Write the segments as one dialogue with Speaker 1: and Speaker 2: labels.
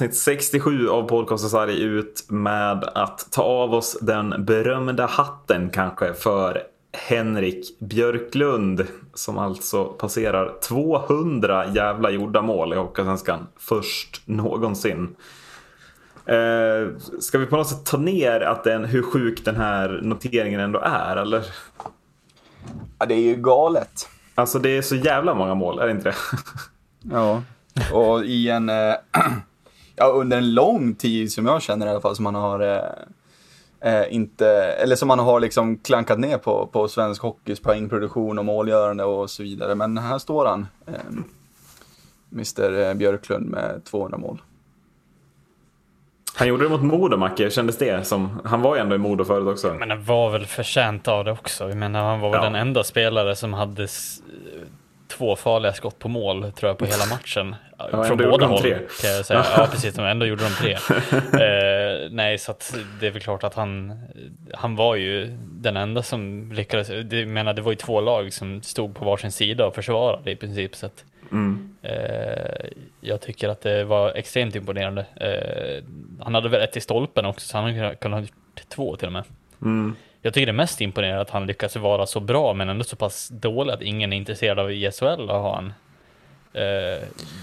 Speaker 1: Avsnitt 67 av podcasten Sarg ut med att ta av oss den berömda hatten kanske för Henrik Björklund som alltså passerar 200 jävla gjorda mål i Hockeyallsvenskan först någonsin. Eh, ska vi på något sätt ta ner att den, hur sjuk den här noteringen ändå är eller?
Speaker 2: Ja, det är ju galet.
Speaker 1: Alltså det är så jävla många mål, är det inte det?
Speaker 2: Ja, och i en, eh, ja under en lång tid som jag känner i alla fall som man har eh, eh, inte, eller som man har liksom klankat ner på, på svensk hockeys poängproduktion och målgörande och så vidare. Men här står han, eh, Mr Björklund med 200 mål.
Speaker 1: Han gjorde det mot Modo, Macke. kändes det som? Han var ju ändå i Modo förut också.
Speaker 3: Men han var väl förtjänt av det också. Jag menar, han var väl ja. den enda spelare som hade två farliga skott på mål, tror jag, på hela matchen. Ja, Från båda håll, tre. kan jag säga. Ja, precis. Ändå gjorde de tre. eh, nej, så att det är väl klart att han, han var ju den enda som lyckades. Jag menar, det var ju två lag som stod på varsin sida och försvarade i princip. Så att, mm. eh, jag tycker att det var extremt imponerande. Eh, han hade väl ett i stolpen också, så han kunnat ha två till och med. Mm. Jag tycker det är mest imponerande att han lyckas vara så bra men ändå så pass dålig att ingen är intresserad av i SHL att ha han. Eh,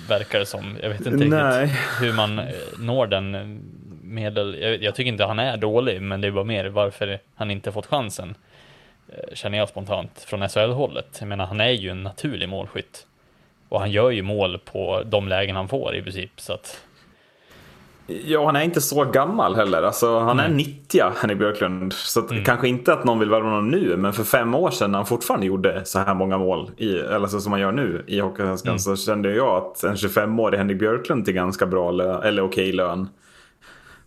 Speaker 3: verkar det som. Jag vet inte Nej. riktigt hur man eh, når den medel. Jag, jag, tycker inte han är dålig, men det är bara mer varför han inte fått chansen. Eh, känner jag spontant från SHL-hållet. Jag menar, han är ju en naturlig målskytt. Och han gör ju mål på de lägen han får i princip. Så att
Speaker 1: Ja, han är inte så gammal heller. Alltså, han är 90, Henrik Björklund. Så mm. kanske inte att någon vill värva honom nu, men för fem år sedan när han fortfarande gjorde så här många mål, i, eller så som han gör nu i Hockeyallsvenskan, mm. så kände jag att en 25-årig Henrik Björklund till ganska bra lön, eller okej lön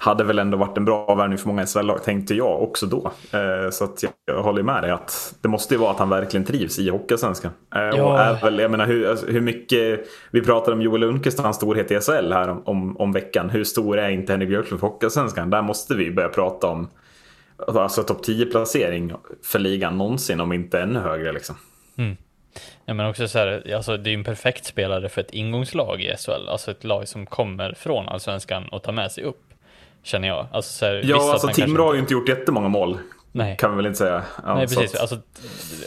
Speaker 1: hade väl ändå varit en bra värvning för många SHL-lag, tänkte jag också då. Eh, så att jag håller med dig att det måste ju vara att han verkligen trivs i Hockeysvenskan. Eh, ja. Och är väl, jag menar hur, alltså, hur mycket, vi pratade om Joel Lundqvist och hans storhet i SHL här om, om, om veckan. Hur stor är inte Henrik Björklund för Hockeysvenskan? Där måste vi börja prata om alltså topp 10-placering för ligan någonsin, om inte ännu högre liksom. Mm.
Speaker 3: Ja, men också så här, alltså, det är ju en perfekt spelare för ett ingångslag i SHL, alltså ett lag som kommer från allsvenskan och tar med sig upp. Känner jag. Alltså, så här,
Speaker 1: ja, alltså Timrå har ju inte gjort jättemånga mål. Nej. Kan vi väl inte säga.
Speaker 3: Ja, Nej, precis. Att... Alltså,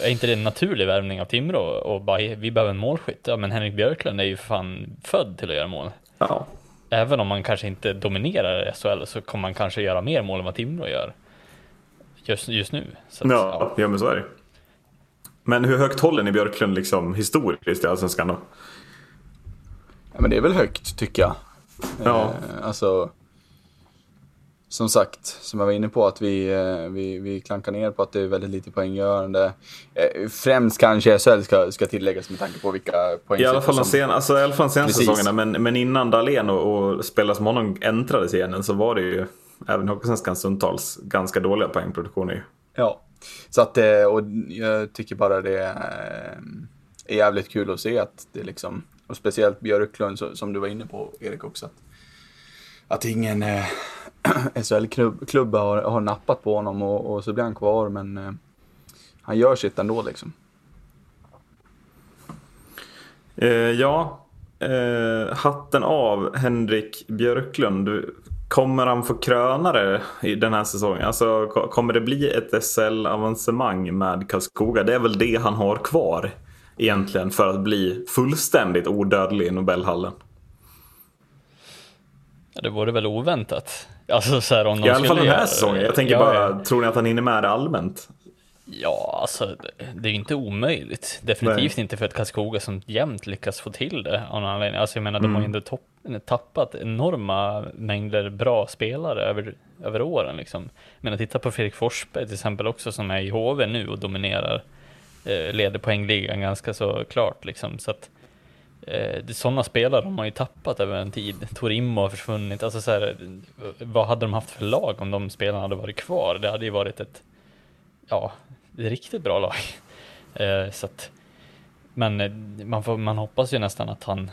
Speaker 3: är inte det en naturlig värvning av Timrå? Och bara, vi behöver en målskytt. Ja, men Henrik Björklund är ju fan född till att göra mål. Ja. Även om man kanske inte dominerar SHL så kommer man kanske göra mer mål än vad Timrå gör. Just, just nu.
Speaker 1: Att, ja, ja, ja, men så är det. Men hur högt håller ni Björklund liksom historiskt i Allsvenskan då?
Speaker 2: Ja, men det är väl högt tycker jag. Ja. Eh, alltså som sagt, som jag var inne på, att vi, eh, vi, vi klankar ner på att det är väldigt lite poänggörande. Eh, främst kanske SHL ska, ska tilläggas med tanke på vilka poäng
Speaker 1: I alla fall de, sen, alltså, i alla fall senaste säsongerna, men, men innan Dahlén och, och spelare som honom äntrades igen så var det ju även Hockeysvenskan stundtals ganska dåliga poängproduktioner.
Speaker 2: Ja, så att eh, och jag tycker bara det är jävligt kul att se att det liksom, och speciellt Björklund som du var inne på Erik också, att, att ingen SHL-klubbar har, har nappat på honom och, och, så blir han kvar men eh, han gör sitt ändå liksom.
Speaker 1: Eh, ja, eh, hatten av Henrik Björklund. Kommer han få krönare i den här säsongen? Alltså, kommer det bli ett SL-avancemang med Karlskoga? Det är väl det han har kvar egentligen för att bli fullständigt odödlig i Nobelhallen.
Speaker 3: Ja, det vore väl oväntat. Alltså, så här, om
Speaker 1: I alla fall den här säsongen. Jag tänker ja, bara, ja. tror ni att han hinner med det allmänt?
Speaker 3: Ja, alltså det är ju inte omöjligt. Definitivt Nej. inte för ett Karlskoga som jämt lyckas få till det av någon anledning. Alltså jag menar, mm. de har ju mm. ändå tappat enorma mängder bra spelare över, över åren liksom. Jag menar, titta på Fredrik Forsberg till exempel också som är i HV nu och dominerar. Eh, leder poängligan ganska så klart liksom. Så att, eh, sådana spelare har man ju tappat över en tid. Torimo har försvunnit. Alltså så här, vad hade de haft för lag om de spelarna hade varit kvar? Det hade ju varit ett, ja, ett riktigt bra lag. Eh, så att, men eh, man, får, man hoppas ju nästan att han,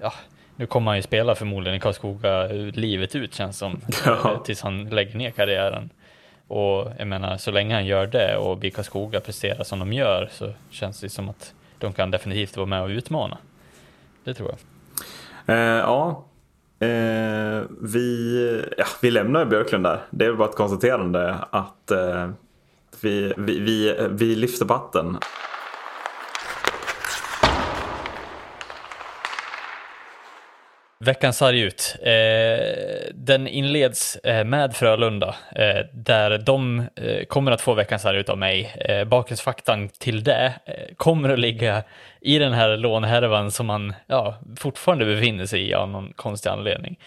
Speaker 3: ja, nu kommer han ju spela förmodligen i Karlskoga livet ut känns som, ja. Eh, tills han lägger ner karriären. Och jag menar, så länge han gör det och BIK Karlskoga presterar som de gör så känns det som att de kan definitivt vara med och utmana. Det tror jag.
Speaker 1: Eh, ja, eh, vi, ja, vi lämnar Björklund där. Det är väl bara ett konstaterande att eh, vi, vi, vi, vi lyfter batten.
Speaker 3: Veckans sarg ut. Eh, den inleds eh, med Frölunda, eh, där de eh, kommer att få veckans sarg ut av mig. Eh, bakgrundsfaktan till det eh, kommer att ligga i den här lånhärvan som man ja, fortfarande befinner sig i av någon konstig anledning.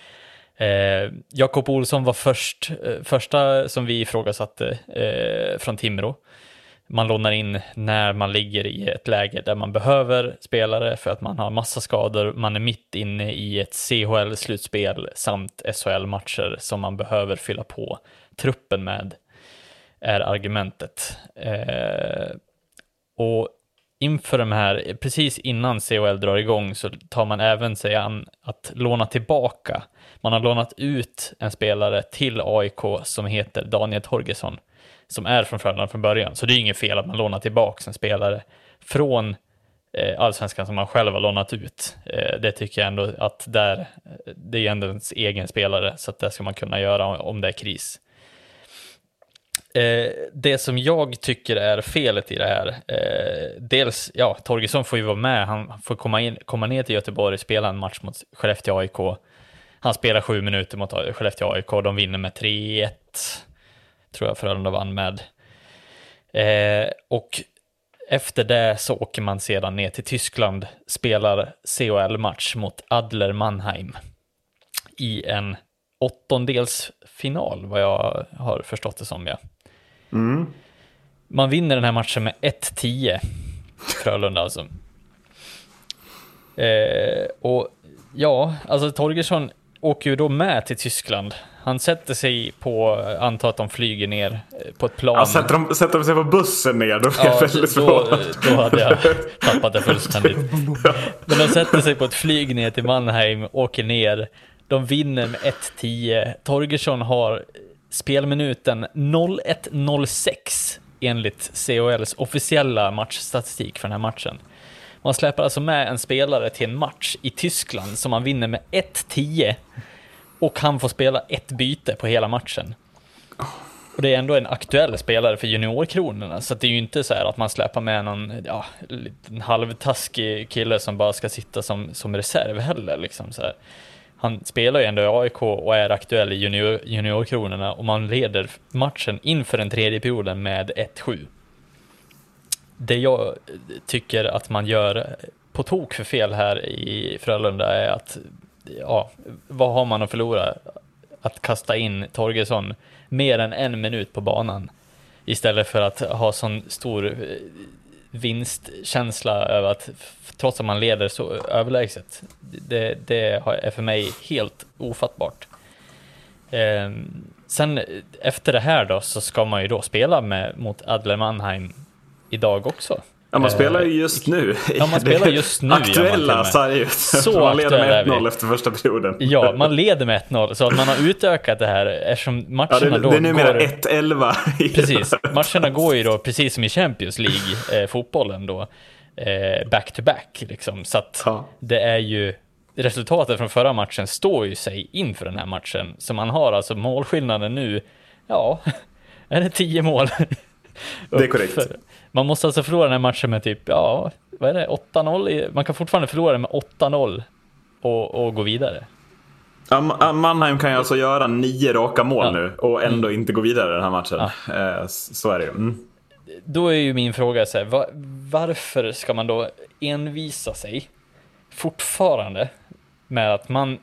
Speaker 3: Eh, Jakob Olsson var först, eh, första som vi ifrågasatte eh, från Timrå man lånar in när man ligger i ett läge där man behöver spelare för att man har massa skador, man är mitt inne i ett CHL-slutspel samt SHL-matcher som man behöver fylla på truppen med, är argumentet. Eh, och inför de här, precis innan CHL drar igång så tar man även sig an att låna tillbaka. Man har lånat ut en spelare till AIK som heter Daniel Torgesson som är från Frölunda från början. Så det är inget fel att man lånar tillbaka en spelare från eh, allsvenskan som man själv har lånat ut. Eh, det tycker jag ändå att där, det är ändå ens egen spelare, så att det ska man kunna göra om det är kris. Eh, det som jag tycker är felet i det här, eh, dels, ja, Torgesson får ju vara med, han får komma, in, komma ner till Göteborg, spela en match mot Skellefteå AIK. Han spelar sju minuter mot Skellefteå AIK, de vinner med 3-1 tror jag Frölunda vann med. Eh, och efter det så åker man sedan ner till Tyskland, spelar CHL-match mot Adler Mannheim i en åttondelsfinal, vad jag har förstått det som. Ja. Mm. Man vinner den här matchen med 1-10, Frölunda alltså. Eh, och ja, alltså Torgersson åker ju då med till Tyskland han sätter sig på, antar att de flyger ner eh, på ett plan. Ja,
Speaker 1: sätter, de, sätter de sig på bussen ner då blir ja, väldigt
Speaker 3: då, då hade jag tappat det fullständigt. Men de sätter sig på ett flyg ner till Mannheim, åker ner. De vinner med 1-10. Torgersson har spelminuten 01.06 enligt CHLs officiella matchstatistik för den här matchen. Man släpper alltså med en spelare till en match i Tyskland som man vinner med 1-10 och han får spela ett byte på hela matchen. Och det är ändå en aktuell spelare för juniorkronorna, så det är ju inte så här att man släpar med någon ja, liten halvtaskig kille som bara ska sitta som, som reserv heller. Liksom så här. Han spelar ju ändå i AIK och är aktuell i junior, juniorkronorna och man leder matchen inför den tredje perioden med 1-7. Det jag tycker att man gör på tok för fel här i Frölunda är att ja, vad har man att förlora? Att kasta in Torgesson mer än en minut på banan istället för att ha sån stor eh, vinstkänsla över att trots att man leder så överlägset. Det, det är för mig helt ofattbart. Eh, sen efter det här då så ska man ju då spela med, mot Adler Mannheim idag också.
Speaker 1: Ja, man spelar ju just nu.
Speaker 3: Ja, man spelar just nu.
Speaker 1: Aktuella Sirius. Så man leder med 1-0 efter första perioden.
Speaker 3: Ja, man leder med 1-0. Så att man har utökat det här eftersom matcherna ja, det,
Speaker 1: då Det är numera 1-11.
Speaker 3: Precis. Matcherna går ju då precis som i Champions League, eh, fotbollen då, eh, back to back liksom. Så att ja. det är ju resultatet från förra matchen står ju sig inför den här matchen. Så man har alltså målskillnaden nu, ja, är det 10 mål?
Speaker 1: det är korrekt.
Speaker 3: Man måste alltså förlora den här matchen med typ, ja, vad är det, 8-0? Man kan fortfarande förlora den med 8-0 och, och gå vidare.
Speaker 1: Ja, Mannheim kan ju alltså göra nio raka mål ja. nu och ändå mm. inte gå vidare den här matchen. Ja. Eh, så är det ju. Mm.
Speaker 3: Då är ju min fråga så här, var, varför ska man då envisa sig fortfarande med att man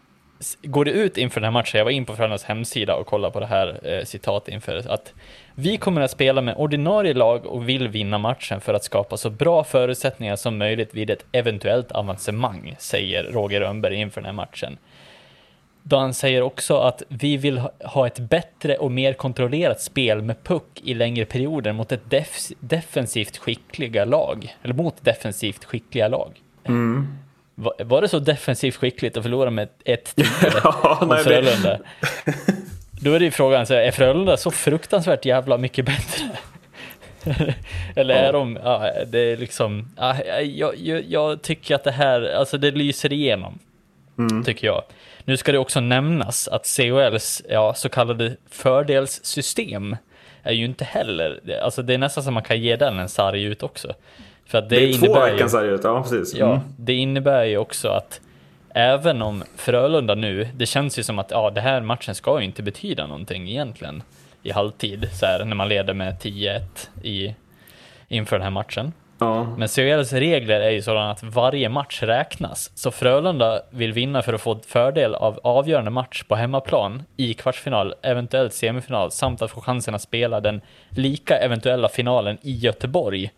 Speaker 3: går det ut inför den här matchen, jag var in på Frölundas hemsida och kollade på det här eh, citat inför, att vi kommer att spela med ordinarie lag och vill vinna matchen för att skapa så bra förutsättningar som möjligt vid ett eventuellt avancemang, säger Roger Rönnberg inför den här matchen. Då han säger också att vi vill ha ett bättre och mer kontrollerat spel med puck i längre perioder mot ett def defensivt skickliga lag, eller mot defensivt skickliga lag. Mm. Var, var det så defensivt skickligt att förlora med ett 1 ja, mot Frölunda? Det... Då är det ju frågan, så är Frölunda så fruktansvärt jävla mycket bättre? Eller är de, ja, det är liksom, ja, jag, jag, jag, tycker att det här, alltså det lyser igenom. mm. tycker jag. Nu ska det också nämnas att COLs ja, så kallade fördelssystem är ju inte heller, alltså det är nästan som man kan ge den en sarg ut också.
Speaker 1: För det, det är två veckans sarg ut, ja precis.
Speaker 3: Mm. Ja, det innebär ju också att även om Frölunda nu, det känns ju som att ja, det här matchen ska ju inte betyda någonting egentligen i halvtid, så här, när man leder med 10-1 i, inför den här matchen. Ja. Men CHLs regler är ju sådana att varje match räknas. Så Frölunda vill vinna för att få fördel av avgörande match på hemmaplan i kvartsfinal, eventuellt semifinal, samt att få chansen att spela den lika eventuella finalen i Göteborg.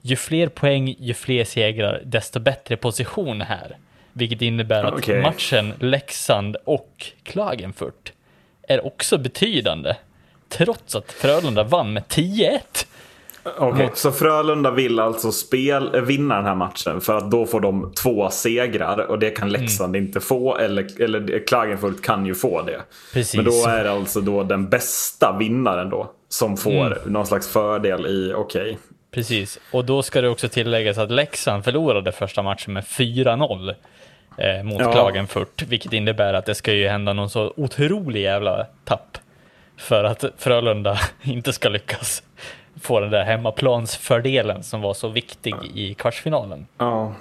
Speaker 3: Ju fler poäng, ju fler segrar, desto bättre position här. Vilket innebär att okay. matchen Leksand och Klagenfurt är också betydande. Trots att Frölunda vann med 10-1.
Speaker 1: Okej, okay, så Frölunda vill alltså spel, eh, vinna den här matchen för att då får de två segrar och det kan Leksand mm. inte få eller, eller Klagenfurt kan ju få det. Precis. Men då är det alltså då den bästa vinnaren då som får mm. någon slags fördel i, okej.
Speaker 3: Precis, och då ska det också tilläggas att Leksand förlorade första matchen med 4-0 eh, mot ja. Klagenfurt, vilket innebär att det ska ju hända någon så otrolig jävla tapp för att Frölunda inte ska lyckas få den där hemmaplansfördelen som var så viktig i kvartsfinalen. Ja.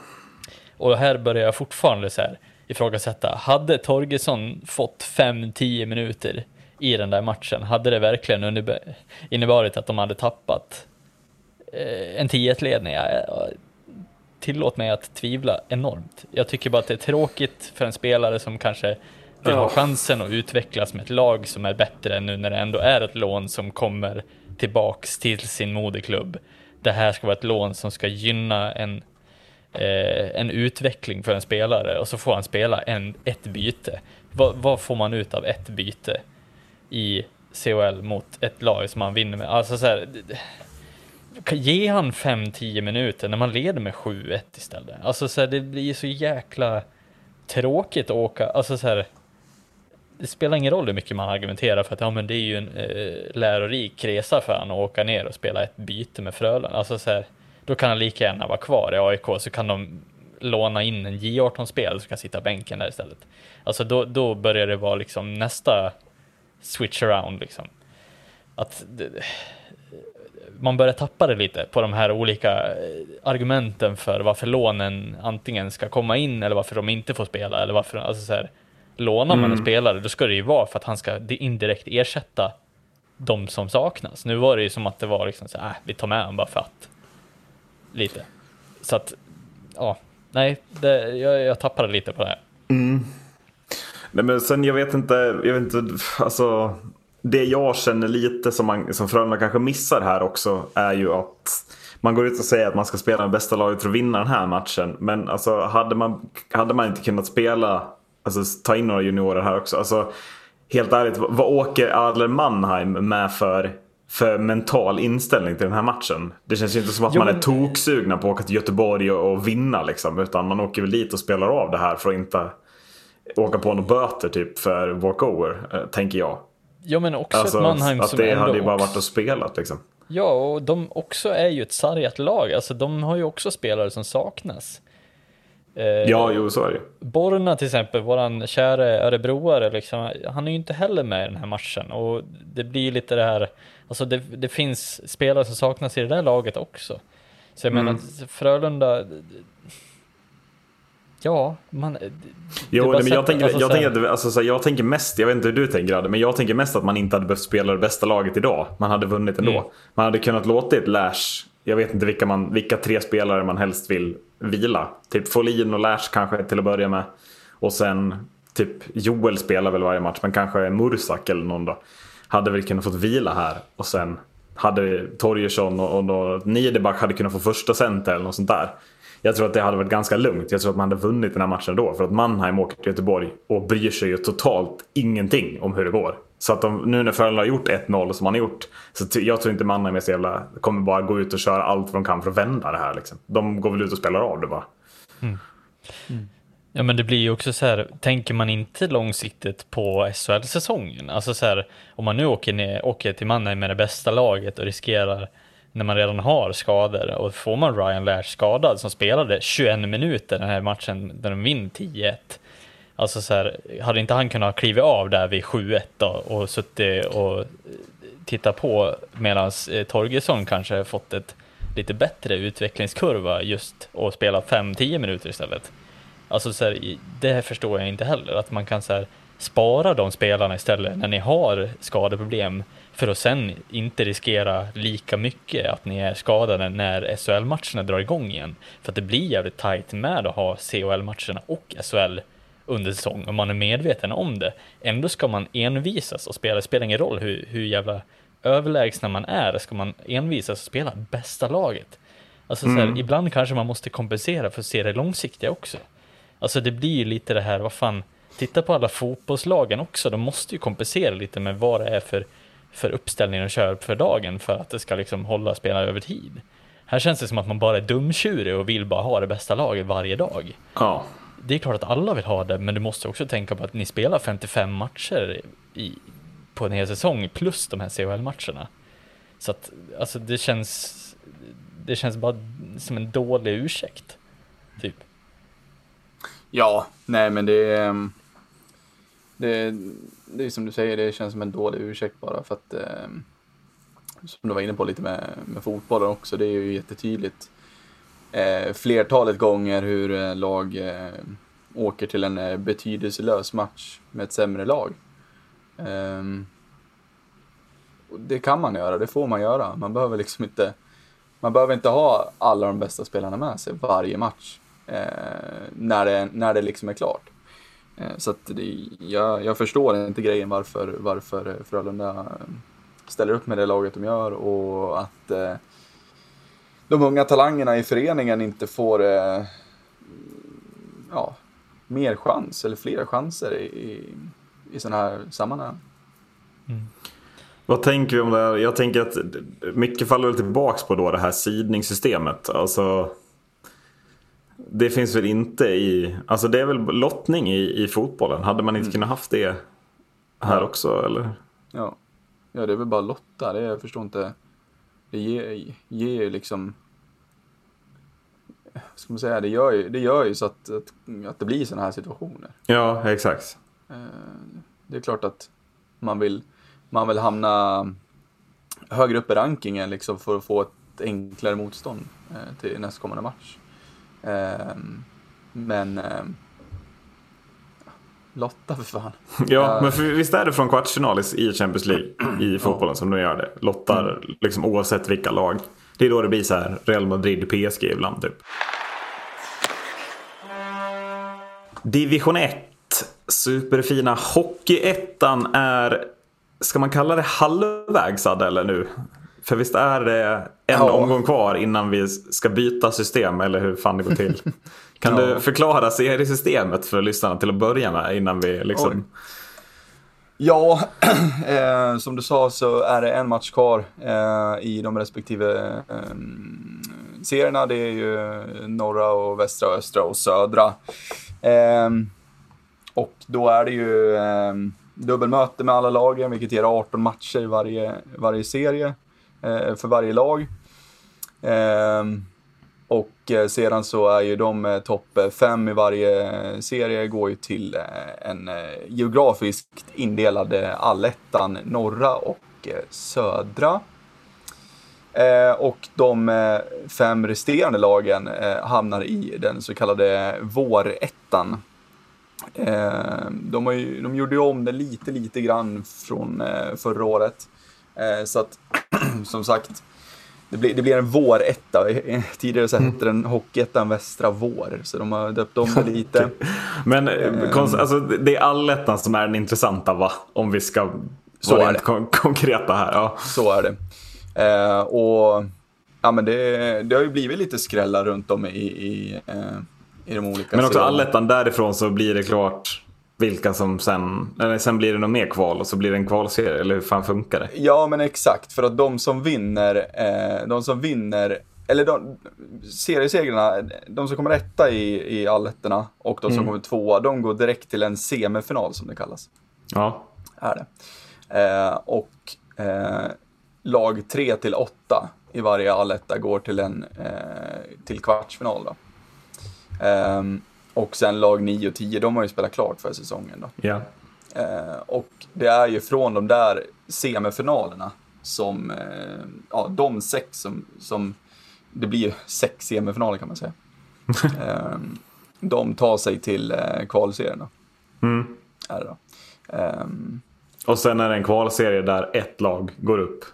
Speaker 3: Och här börjar jag fortfarande så här ifrågasätta, hade Torgesson fått 5-10 minuter i den där matchen, hade det verkligen inneburit att de hade tappat eh, en 10-1-ledning? Tillåt mig att tvivla enormt. Jag tycker bara att det är tråkigt för en spelare som kanske vill ha chansen att utvecklas med ett lag som är bättre nu när det ändå är ett lån som kommer tillbaks till sin moderklubb. Det här ska vara ett lån som ska gynna en, eh, en utveckling för en spelare och så får han spela en, ett byte. Va, vad får man ut av ett byte i CHL mot ett lag som man vinner med? Alltså så här, ge han 5-10 minuter när man leder med 7-1 istället. Alltså så här, det blir så jäkla tråkigt att åka, alltså så här, det spelar ingen roll hur mycket man argumenterar för att ja, men det är ju en eh, lärorik resa för honom att åka ner och spela ett byte med Frölunda. Alltså så här, då kan han lika gärna vara kvar i AIK så kan de låna in en J18-spel som kan sitta bänken där istället. Alltså då, då börjar det vara liksom nästa switch around liksom. Att man börjar tappa det lite på de här olika eh, argumenten för varför lånen antingen ska komma in eller varför de inte får spela eller varför, alltså så här, Lånar man mm. en spelare, då ska det ju vara för att han ska indirekt ersätta de som saknas. Nu var det ju som att det var liksom så här, äh, vi tar med honom bara för att. Lite. Så att, ja, nej, det, jag, jag tappade lite på det här.
Speaker 1: Mm. Nej men sen jag vet inte, jag vet inte, alltså. Det jag känner lite som, man, som Frölunda kanske missar här också är ju att man går ut och säger att man ska spela med bästa laget för att vinna den här matchen. Men alltså hade man, hade man inte kunnat spela alltså, ta in några juniorer här också. Alltså, helt ärligt, vad åker Adler Mannheim med för, för mental inställning till den här matchen? Det känns ju inte som att jo, man är toksugna på att åka till Göteborg och, och vinna liksom. Utan man åker väl dit och spelar av det här för att inte åka på några böter typ för walkover, eh, tänker jag.
Speaker 3: Ja men också alltså, ett Mannheim
Speaker 1: att som det hade ju bara varit och spelat liksom.
Speaker 3: Ja, och de också är ju ett sargat lag. Alltså de har ju också spelare som saknas.
Speaker 1: Eh, ja, jo så är det
Speaker 3: Borna till exempel, våran kära örebroare, liksom, han är ju inte heller med i den här matchen och det blir lite det här, alltså det, det finns spelare som saknas i det där laget också. Så jag mm. menar, Frölunda, Ja, man...
Speaker 1: Jo, men jag, tänker, alltså, jag, tänker, alltså, så jag tänker mest, jag vet inte hur du tänker men jag tänker mest att man inte hade behövt spela det bästa laget idag. Man hade vunnit ändå. Mm. Man hade kunnat låta ett Lash, jag vet inte vilka, man, vilka tre spelare man helst vill vila. Typ Folin och Lash kanske till att börja med. Och sen typ Joel spelar väl varje match men kanske Mursak eller någon då. Hade väl kunnat fått vila här och sen hade Torgersson och, och Niederbach hade kunnat få första center eller något sånt där. Jag tror att det hade varit ganska lugnt. Jag tror att man hade vunnit den här matchen då. För att Mannheim åker till Göteborg och bryr sig ju totalt ingenting om hur det går. Så att de, nu när Frölunda har gjort 1-0 som man har gjort. Så jag tror inte Mannheim är så jävla, kommer bara gå ut och köra allt vad de kan för att vända det här. Liksom. De går väl ut och spelar av det bara. Mm.
Speaker 3: Mm. Ja men det blir ju också så här, tänker man inte långsiktigt på SHL-säsongen? Alltså så här, om man nu åker, ner, åker till Mannheim med det bästa laget och riskerar när man redan har skador och får man Ryan Lash skadad som spelade 21 minuter den här matchen där de vinner 10-1 Alltså så här, hade inte han kunnat kliva av där vid 7-1 då och suttit och tittat på medan eh, Torgesson kanske fått ett lite bättre utvecklingskurva just och spela 5-10 minuter istället. Alltså så här, det förstår jag inte heller, att man kan så här, spara de spelarna istället när ni har skadeproblem för att sen inte riskera lika mycket att ni är skadade när SHL-matcherna drar igång igen. För att det blir jävligt tajt med att ha CHL-matcherna och SHL under säsong och man är medveten om det. Ändå ska man envisas och spela, det spelar ingen roll hur, hur jävla överlägsna man är, ska man envisas och spela bästa laget. Alltså mm. så här, mm. ibland kanske man måste kompensera för att se det långsiktiga också. Alltså det blir lite det här, vad fan, titta på alla fotbollslagen också, de måste ju kompensera lite med vad det är för, för uppställning de kör för dagen för att det ska liksom hålla spelarna över tid. Här känns det som att man bara är dumtjurig och vill bara ha det bästa laget varje dag.
Speaker 1: Ja.
Speaker 3: Det är klart att alla vill ha det, men du måste också tänka på att ni spelar 55 matcher i, på en hel säsong plus de här CHL-matcherna. Så att, alltså det känns, det känns bara som en dålig ursäkt. Typ.
Speaker 2: Ja, nej men det är, det, det är som du säger, det känns som en dålig ursäkt bara för att eh, som du var inne på lite med, med fotbollen också, det är ju jättetydligt eh, flertalet gånger hur eh, lag eh, åker till en eh, betydelselös match med ett sämre lag. Um, det kan man göra, det får man göra. Man behöver liksom inte, man behöver inte ha alla de bästa spelarna med sig varje match. Eh, när, det, när det liksom är klart. Eh, så att det, jag, jag förstår inte grejen varför, varför eh, Frölunda eh, ställer upp med det laget de gör och att eh, de unga talangerna i föreningen inte får eh, ja, mer chans eller fler chanser i, i sådana här sammanhang.
Speaker 1: Mm. Vad tänker vi om det här? Jag tänker att mycket faller väl tillbaks på då det här sidningssystemet. Alltså, det finns väl inte i, alltså det är väl lottning i, i fotbollen. Hade man inte mm. kunnat haft det här också eller?
Speaker 2: Ja. ja, det är väl bara lotta. Det, jag förstår inte. Det ger, ger liksom ska man säga, det gör ju, det gör ju så att, att, att det blir sådana här situationer.
Speaker 1: Ja, exakt. Eh,
Speaker 2: det är klart att man vill, man vill hamna högre upp i rankingen liksom för att få ett enklare motstånd eh, till nästkommande match. Eh, men Lotta för fan.
Speaker 1: Ja, men för, visst är det från kvartsfinal i Champions League i fotbollen som de gör det? Lottar mm. liksom oavsett vilka lag. Det är då det blir så här Real Madrid, PSG ibland typ. Division 1. Superfina Hockeyettan är, ska man kalla det halvvägs eller nu? För visst är det en ja. omgång kvar innan vi ska byta system eller hur fan det går till? Kan ja. du förklara seriesystemet för lyssnarna till att börja med innan vi liksom... Oj.
Speaker 2: Ja, eh, som du sa så är det en match kvar eh, i de respektive eh, serierna. Det är ju norra och västra östra och södra. Eh, och då är det ju eh, dubbelmöte med alla lagen, vilket ger 18 matcher i varje, varje serie eh, Eh, för varje lag. Ehm, och eh, sedan så är ju de eh, topp eh, fem i varje eh, serie går ju till eh, en geografiskt indelad allettan norra och södra. Och de fem resterande lagen hamnar i den så kallade vårettan. Ehm, de, har ju, de gjorde ju om det lite, lite grann från förra året. Så att, som sagt, det blir, det blir en våretta. Tidigare så hette den Hockeyettan Västra Vår. Så de har döpt om det lite.
Speaker 1: Men um, alltså, det är allettan som är den intressanta va? Om vi ska så vara kon konkreta här. Ja.
Speaker 2: Så är det. Uh, och ja, men det, det har ju blivit lite skrällar runt om i, i, uh, i de olika
Speaker 1: Men också allettan därifrån så blir det klart vilka som sen, eller sen blir det något mer kval och så blir det en kvalserie, eller hur fan funkar det?
Speaker 2: Ja men exakt, för att de som vinner, eh, de som vinner, eller de, seriesegrarna, de som kommer etta i, i allettorna och de som mm. kommer tvåa, de går direkt till en semifinal som det kallas.
Speaker 1: Ja.
Speaker 2: Är det. Eh, och eh, lag 3 till 8 i varje alletta går till en, eh, till kvartsfinal då. Och sen lag 9 och 10, de har ju spelat klart för säsongen då.
Speaker 1: Ja.
Speaker 2: Eh, och det är ju från de där semifinalerna som, eh, ja, de sex som, som, det blir ju sex semifinaler kan man säga. eh, de tar sig till eh, kvalserierna.
Speaker 1: Mm.
Speaker 2: Är det då. Um,
Speaker 1: och sen är det en kvalserie där ett lag går upp.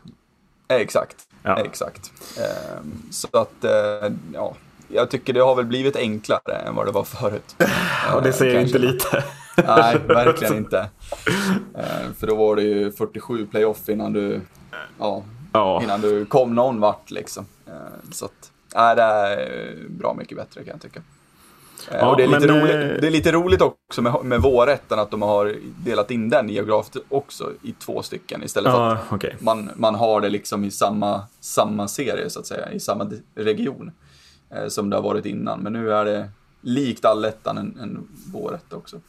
Speaker 2: Exakt, ja. exakt. Um, så att, uh, ja, jag tycker det har väl blivit enklare än vad det var förut.
Speaker 1: och det säger inte lite.
Speaker 2: Nej, verkligen inte. Uh, för då var det ju 47 playoff innan du, ja, ja. innan du kom någon vart liksom. så att, nej, det är bra mycket bättre kan jag tycka. Eh, ja, och det, är lite men, roligt, eh, det är lite roligt också med, med vårrätten att de har delat in den geografiskt också i två stycken istället för att
Speaker 1: okay.
Speaker 2: man, man har det liksom i samma, samma serie så att säga, i samma region eh, som det har varit innan. Men nu är det likt allettan en, en vårrätt också.
Speaker 1: Eh,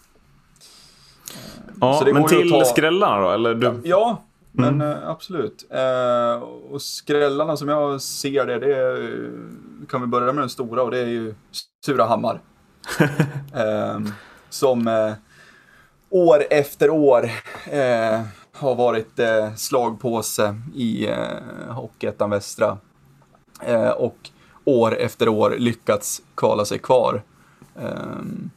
Speaker 1: ja, men till ta... skrällarna då? Eller du...
Speaker 2: Ja, men mm. eh, absolut. Eh, och skrällarna som jag ser det, det är, kan vi börja med den stora och det är ju Surahammar. eh, som eh, år efter år eh, har varit eh, slagpåse i eh, Hockeyettan Västra. Eh, och år efter år lyckats kvala sig kvar. Ehm,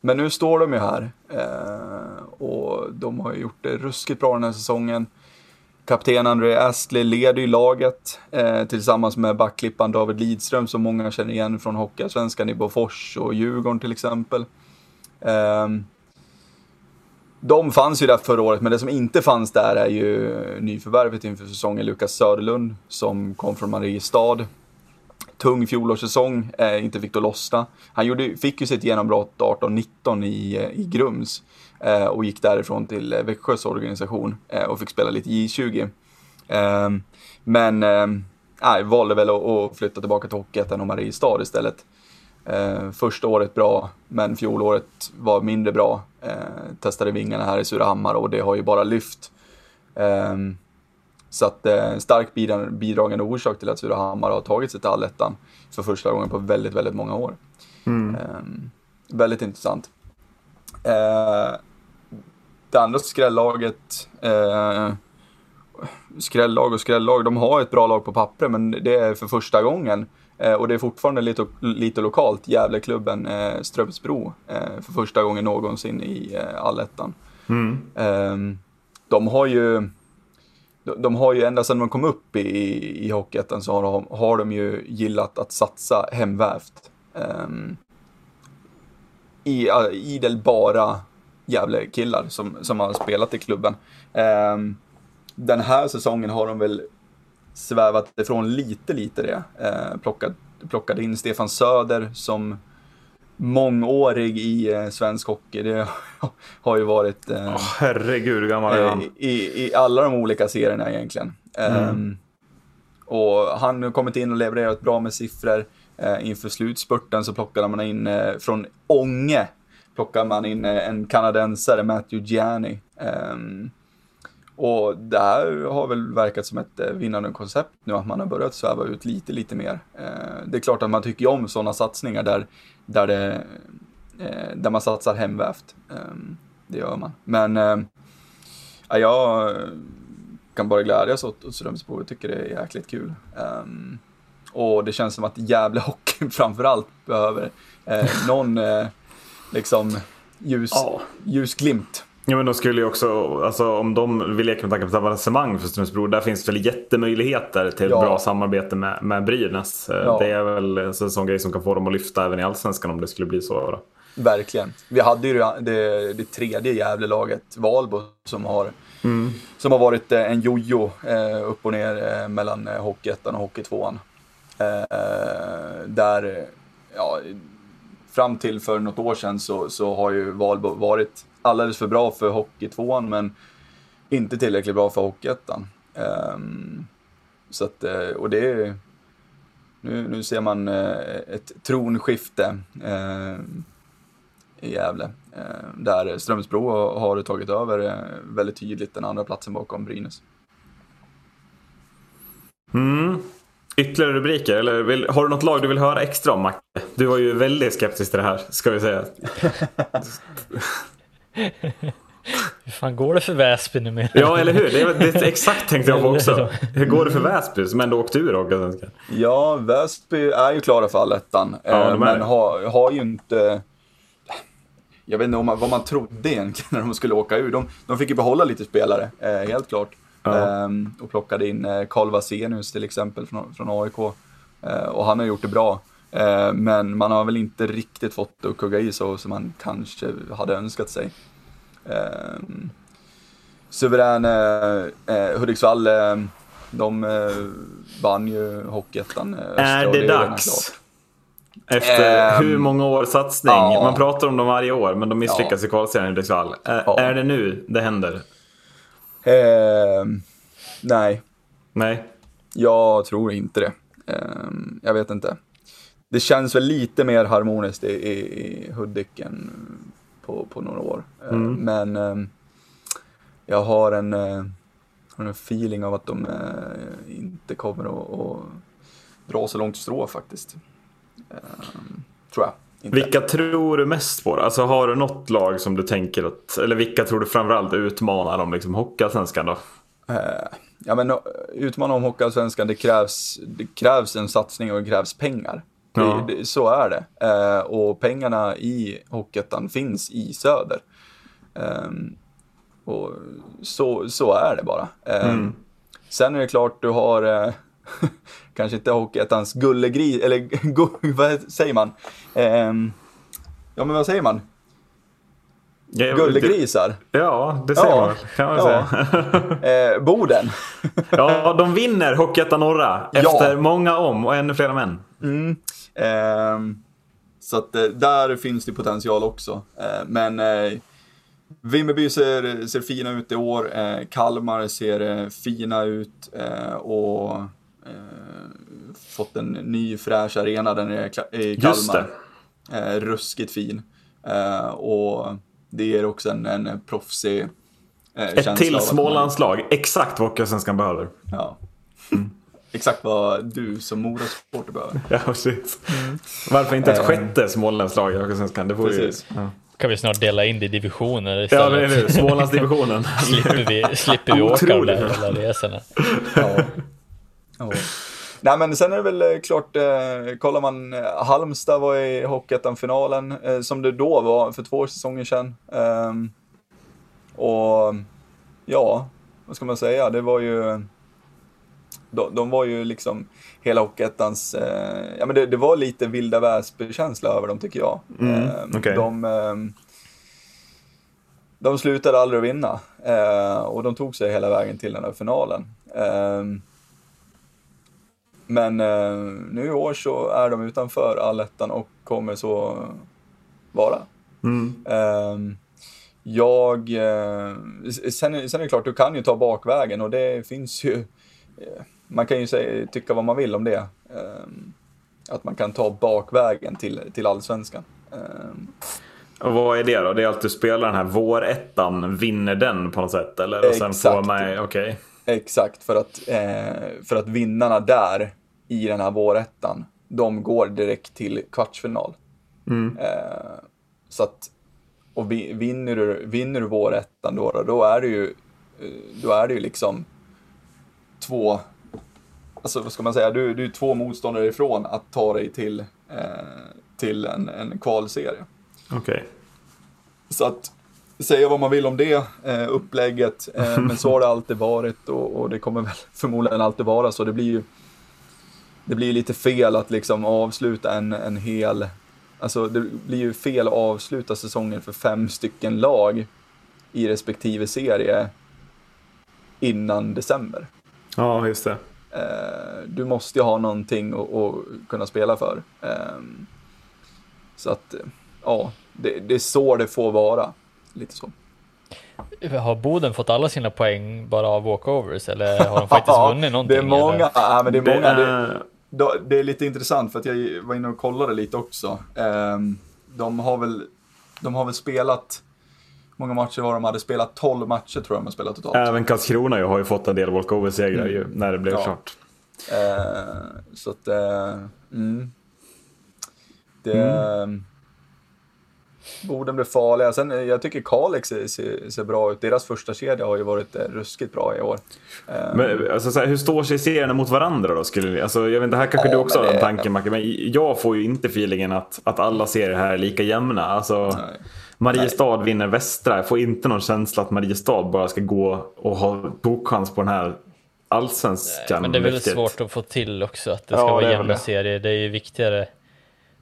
Speaker 2: men nu står de ju här eh, och de har gjort det ruskigt bra den här säsongen. Kapten André Astley leder ju laget eh, tillsammans med backklippan David Lidström som många känner igen från Hockeyallsvenskan i Bofors och Djurgården till exempel. Eh, de fanns ju där förra året, men det som inte fanns där är ju nyförvärvet inför säsongen, Lukas Söderlund, som kom från Mariestad. Tung fjolårssäsong, eh, inte fick då lossna. Han gjorde, fick ju sitt genombrott 18-19 i, eh, i Grums. Eh, och gick därifrån till eh, Växjös organisation eh, och fick spela lite J20. Ehm, men eh, valde väl att flytta tillbaka till Hockeyettan och Mariestad istället. Ehm, första året bra, men fjolåret var mindre bra. Testade vingarna här i Surahammar och det har ju bara lyft. Ehm, så att en stark bidragande orsak till att Surahammar har tagit sig till allettan för första gången på väldigt, väldigt många år. Mm. Um, väldigt intressant. Uh, det andra skrällaget, eh, skrällag och skrällag, de har ett bra lag på papper men det är för första gången. Eh, och det är fortfarande lite, lite lokalt, Gävleklubben eh, Strömsbro, eh, för första gången någonsin i eh, allettan. Mm. Eh, de har ju de har ju ända sedan de kom upp i, i Hockeyettan så har de, har de ju gillat att satsa hemvävt. Um, i, idel bara Gävle-killar som, som har spelat i klubben. Um, den här säsongen har de väl svävat ifrån lite, lite det. Uh, plockat, plockade in Stefan Söder som mångårig i eh, svensk hockey. Det har ju varit... Eh,
Speaker 1: oh, herregud, hur gammal är han?
Speaker 2: I, I alla de olika serierna egentligen. Mm. Um, och han har kommit in och levererat bra med siffror. Uh, inför slutspurten så plockade man in uh, från Ånge plockar man in eh, en kanadensare, Matthew Gianni. Um, och det här har väl verkat som ett eh, vinnande koncept nu, att man har börjat sväva ut lite, lite mer. Uh, det är klart att man tycker om sådana satsningar där, där, det, uh, där man satsar hemvävt. Um, det gör man. Men uh, jag kan bara glädjas åt, åt Strömsbro, jag tycker det är jäkligt kul. Um, och det känns som att Gävle Hockey framförallt behöver någon liksom ljus, ja. ljusglimt.
Speaker 1: Ja men de skulle ju också, alltså om de vill leka med tanken på avancemang för Strömsbro, där finns väl jättemöjligheter till ja. bra samarbete med, med Brynäs. Eh, ja. Det är väl en sån grej som kan få dem att lyfta även i Allsvenskan om det skulle bli så. Då.
Speaker 2: Verkligen. Vi hade ju det, det, det tredje Gävle-laget, Valbo, som har, mm. som har varit eh, en jojo eh, upp och ner mellan Hockeyettan och Hockeytvåan. där, ja, fram till för något år sedan så, så har ju Valbo varit alldeles för bra för Hockeytvåan men inte tillräckligt bra för Hockeyettan. Um, så att, eh, och det är, nu, nu ser man uh, ett tronskifte uh, i Gävle. Uh, där Strömsbro har tagit över väldigt tydligt den andra platsen bakom Brynäs.
Speaker 1: Mm. Ytterligare rubriker? Eller vill, har du något lag du vill höra extra om Macke? Du var ju väldigt skeptisk till det här, ska vi säga.
Speaker 3: Hur fan går det för Väsby numera?
Speaker 1: Ja, eller hur? Det, det exakt tänkte jag på också. Hur går det för Väsby som ändå åkte ur Hockeyallsvenskan?
Speaker 2: Ja, Väsby är ju klara för allettan. Ja, eh, men har, har ju inte... Jag vet inte om man, vad man trodde egentligen när de skulle åka ur. De, de fick ju behålla lite spelare, eh, helt klart. Ja. Ehm, och plockade in eh, Karl Vasenius till exempel från, från AIK. och han har gjort det bra. Men man har väl inte riktigt fått det att kugga i så som man kanske hade önskat sig. Eh, suverän eh, Hudiksvall, eh, de eh, vann ju Hockeyettan.
Speaker 1: Eh, är det dags? Efter um, hur många år satsning? Ja. Man pratar om dem varje år, men de misslyckas ja. i kvalserien i Hudiksvall. Är, ja. är det nu det händer?
Speaker 2: Eh, nej.
Speaker 1: Nej.
Speaker 2: Jag tror inte det. Eh, jag vet inte. Det känns väl lite mer harmoniskt i, i, i Hudik än på, på några år. Eh, mm. Men eh, jag har en, eh, en feeling av att de inte kommer att, att dra så långt strå faktiskt. Tror jag.
Speaker 1: Inte. Vilka tror du mest på? Alltså har du något lag som du tänker att, eller vilka tror du framförallt utmanar om liksom Hockeyallsvenskan då?
Speaker 2: ja men utmana om Hockeyallsvenskan, det krävs, det krävs en satsning och det krävs pengar. Ja. Det, det, så är det. Eh, och pengarna i Hockeyettan finns i söder. Eh, och så, så är det bara. Eh, mm. Sen är det klart du har, eh, kanske inte Hockeyettans gullegris, eller gu, vad säger man? Ehm, ja men vad säger man? Gullegrisar?
Speaker 1: Ja, det säger ja, man. Kan man ja.
Speaker 2: säga. eh, Boden.
Speaker 1: ja, de vinner Hockeyettan Norra efter ja. många om och ännu flera män.
Speaker 2: Mm. Eh, så att eh, där finns det potential också. Eh, men eh, Vimmerby ser, ser fina ut i år. Eh, Kalmar ser eh, fina ut och fått en ny fräsch arena där nere i Kalmar. Det. ruskigt fin. och det ger också en, en proffsig
Speaker 1: Ett till Smålandslag, exakt vad Hockeyallsvenskan behöver.
Speaker 2: Ja. Mm exakt vad du som Mora-supporter behöver.
Speaker 1: Ja, precis. Mm. Varför inte ett eh. sjätte Smålandslag i Hockeyallsvenskan? Det vore ju... Ja.
Speaker 3: Kan vi snart dela in det i divisioner
Speaker 1: istället? Ja, det är. Smålandsdivisionen.
Speaker 3: slipper vi, slipper vi åka de där hela resorna. Ja.
Speaker 2: ja. Nej men sen är det väl eh, klart, eh, kollar man, eh, Halmstad var i Hockeyettan-finalen, eh, som det då var för två säsonger sedan. Eh, och ja, vad ska man säga, det var ju de, de var ju liksom hela Hockeyettans, eh, ja men det, det, var lite vilda Väsby-känsla över dem tycker jag. Mm, eh, okay. De, eh, de slutade aldrig att vinna eh, och de tog sig hela vägen till den här finalen. Ehm, men eh, nu i år så är de utanför allettan och kommer så vara. Mm. Ehm, jag, eh, sen, sen är det klart, du kan ju ta bakvägen och det finns ju man kan ju säga, tycka vad man vill om det. Ehm, att man kan ta bakvägen till, till allsvenskan. Ehm.
Speaker 1: Och vad är det då? Det är att du spelar den här vårettan, vinner den på något sätt? Eller? Och sen Exakt. får man, okay.
Speaker 2: Exakt, för att, eh, för att vinnarna där i den här vårettan, de går direkt till kvartsfinal. Mm. Eh, så att, och vinner du, vinner du vårettan då, då är det ju, eh, då är det ju liksom två alltså vad ska man säga, du, du är två motståndare ifrån att ta dig till, eh, till en, en kvalserie.
Speaker 1: Okej. Okay.
Speaker 2: Så att säga vad man vill om det eh, upplägget, eh, men så har det alltid varit och, och, det kommer väl förmodligen alltid vara så. Det blir ju det blir lite fel att liksom avsluta en, en hel, alltså det blir ju fel att avsluta säsongen för fem stycken lag i respektive serie innan december.
Speaker 1: Ja, just det.
Speaker 2: Eh, du måste ju ha någonting att, kunna spela för. Ehm, så att, ja, det, det är så det får vara. Lite så.
Speaker 3: Har Boden fått alla sina poäng bara av walkovers eller har de faktiskt vunnit någonting?
Speaker 2: Det är många. Ja, men det, är många det, det, är lite intressant för att jag var inne och kollade lite också. Ehm, de har väl, de har väl spelat många matcher var de hade spelat? 12 matcher tror jag de har spelat totalt.
Speaker 1: Även Karlskrona har ju fått en del walkover-segrar mm. när det blev ja. klart.
Speaker 2: Eh, så att, eh, mm. Det... Mm. Boden blir farliga. Sen, eh, jag tycker Kalix ser, ser, ser, bra ut. Deras första kedja har ju varit eh, ruskigt bra i år.
Speaker 1: Men, alltså, så här, hur står sig serierna mot varandra då? Skulle, alltså, jag vet inte, här kanske ja, du också har en tanke Macke, men jag får ju inte feelingen att, att alla serier här är lika jämna. Alltså, Mariestad Nej. vinner Västra. Jag får inte någon känsla att Mariestad bara ska gå och ha tokchans på den här allsvenskan.
Speaker 3: Men det är väl svårt att få till också att det ska ja, vara jämna serier. Det är ju viktigare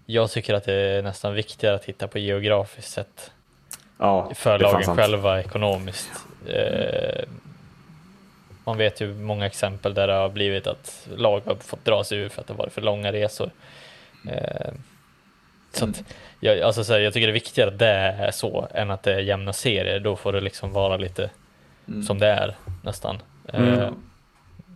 Speaker 3: jag tycker att det är nästan viktigare att titta på geografiskt sett. Ja, för lagen själva ekonomiskt. Eh, man vet ju många exempel där det har blivit att lag har fått dra sig ur för att det varit för långa resor. Eh, så att, jag, alltså så här, jag tycker det är viktigare att det är så än att det är jämna serier. Då får det liksom vara lite mm. som det är nästan. Mm. Eh,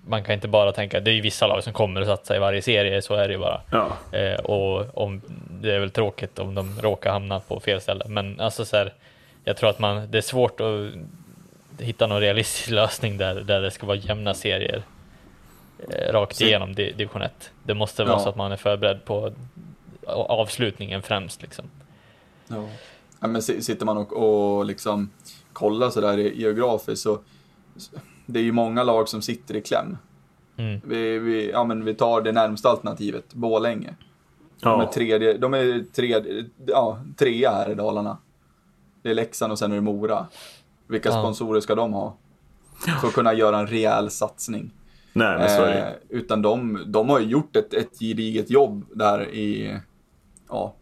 Speaker 3: man kan inte bara tänka, det är ju vissa lag som kommer att satsa i varje serie, så är det ju bara. Ja. Eh, och om, det är väl tråkigt om de råkar hamna på fel ställe, men alltså så här, jag tror att man, det är svårt att hitta någon realistisk lösning där, där det ska vara jämna serier eh, rakt så. igenom division 1. Det måste vara ja. så att man är förberedd på avslutningen främst liksom.
Speaker 2: Ja. ja men sitter man och, och liksom kollar sådär geografiskt så det är ju många lag som sitter i kläm. Mm. Vi, vi, ja, men vi tar det närmsta alternativet, Bålänge. Ja. De är, tredje, de är tredje, ja, trea här i Dalarna. Det är Leksand och sen är det Mora. Vilka ja. sponsorer ska de ha? För att kunna göra en rejäl satsning.
Speaker 1: Nej, men så är det. Eh,
Speaker 2: utan de, de har ju gjort ett, ett gediget jobb där i, ja,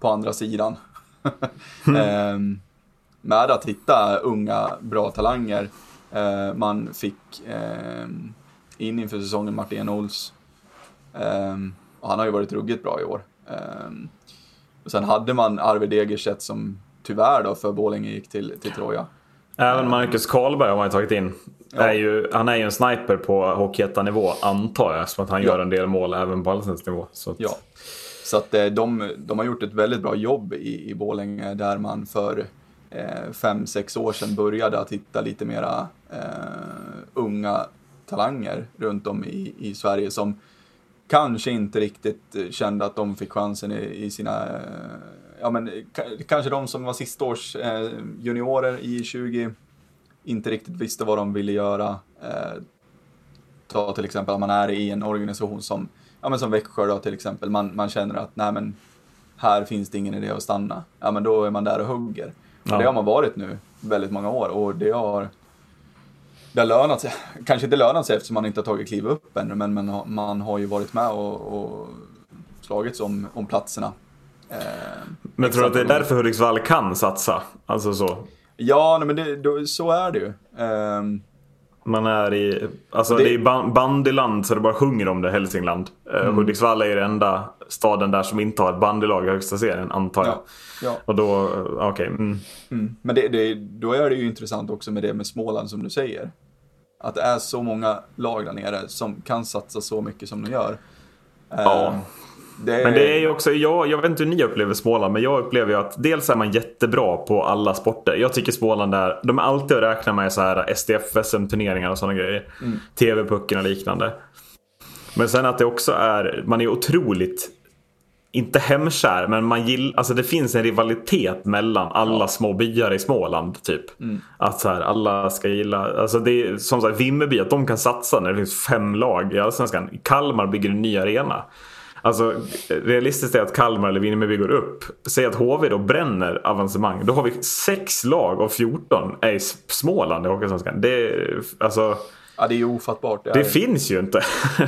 Speaker 2: på andra sidan. Mm. med att hitta unga, bra talanger Eh, man fick eh, in inför säsongen Martin Ols. Eh, och han har ju varit ruggigt bra i år. och sen hade man Arvid Degerstedt som tyvärr då för Borlänge gick till, till Troja.
Speaker 1: Även Marcus Karlberg har man ju tagit in. Ja. Är ju, han är ju en sniper på Hockeyettan-nivå antar jag. Som att han ja. gör en del mål även på allsvensk nivå. Så att...
Speaker 2: Ja. Så att eh, de, de har gjort ett väldigt bra jobb i, i Borlänge där man för eh, fem, sex år sedan började att hitta lite mera eh, unga talanger runt om i, i Sverige som kanske inte riktigt kände att de fick chansen i, i sina, eh, ja men kanske de som var sista års eh, juniorer i 20 inte riktigt visste vad de ville göra. Eh, ta till exempel att man är i en organisation som, ja men som Växjö då till exempel, man, man känner att nej men här finns det ingen idé att stanna. Ja men då är man där och hugger. Ja. Det har man varit nu väldigt många år och det har, det har lönat sig. Kanske inte lönat sig eftersom man inte har tagit kliv upp ännu, men, men man har ju varit med och, och slagits om, om platserna.
Speaker 1: Eh, men tror du att det är därför Hudiksvall kan satsa? Alltså så?
Speaker 2: Ja, men det, då, så är det ju. Eh,
Speaker 1: man är i, alltså det, det är bandyland så det bara sjunger om det, Hälsingland. Eh, mm. Hudiksvall är ju den enda staden där som inte har ett bandylag i högsta serien, antar jag. Ja, ja. Och då, eh, okej. Okay. Mm.
Speaker 2: Mm. Men det, det, då är det ju intressant också med det med Småland som du säger. Att det är så många lag där nere som kan satsa så mycket som de gör.
Speaker 1: Ja. Det... Men det är ju också, jag, jag vet inte hur ni upplever Småland, men jag upplever ju att dels är man jättebra på alla sporter. Jag tycker Småland är, de är alltid att räkna med så här SDF-SM-turneringar och sådana grejer. Mm. TV-pucken och liknande. Men sen att det också är, man är otroligt inte hemkär, men man gill, alltså det finns en rivalitet mellan alla ja. små byar i Småland. typ. Mm. Att så här, alla ska gilla, alltså det är som sagt Vimmerby, att de kan satsa när det finns fem lag i Allsvenskan. Kalmar bygger en ny arena. Alltså realistiskt är att Kalmar eller Vimmerby går upp. Säg att HV då bränner avancemang. Då har vi sex lag av 14 är i Småland i Hockeysvenskan. Det är alltså...
Speaker 2: Ja, det är ju ofattbart.
Speaker 1: Det, det finns ju inte.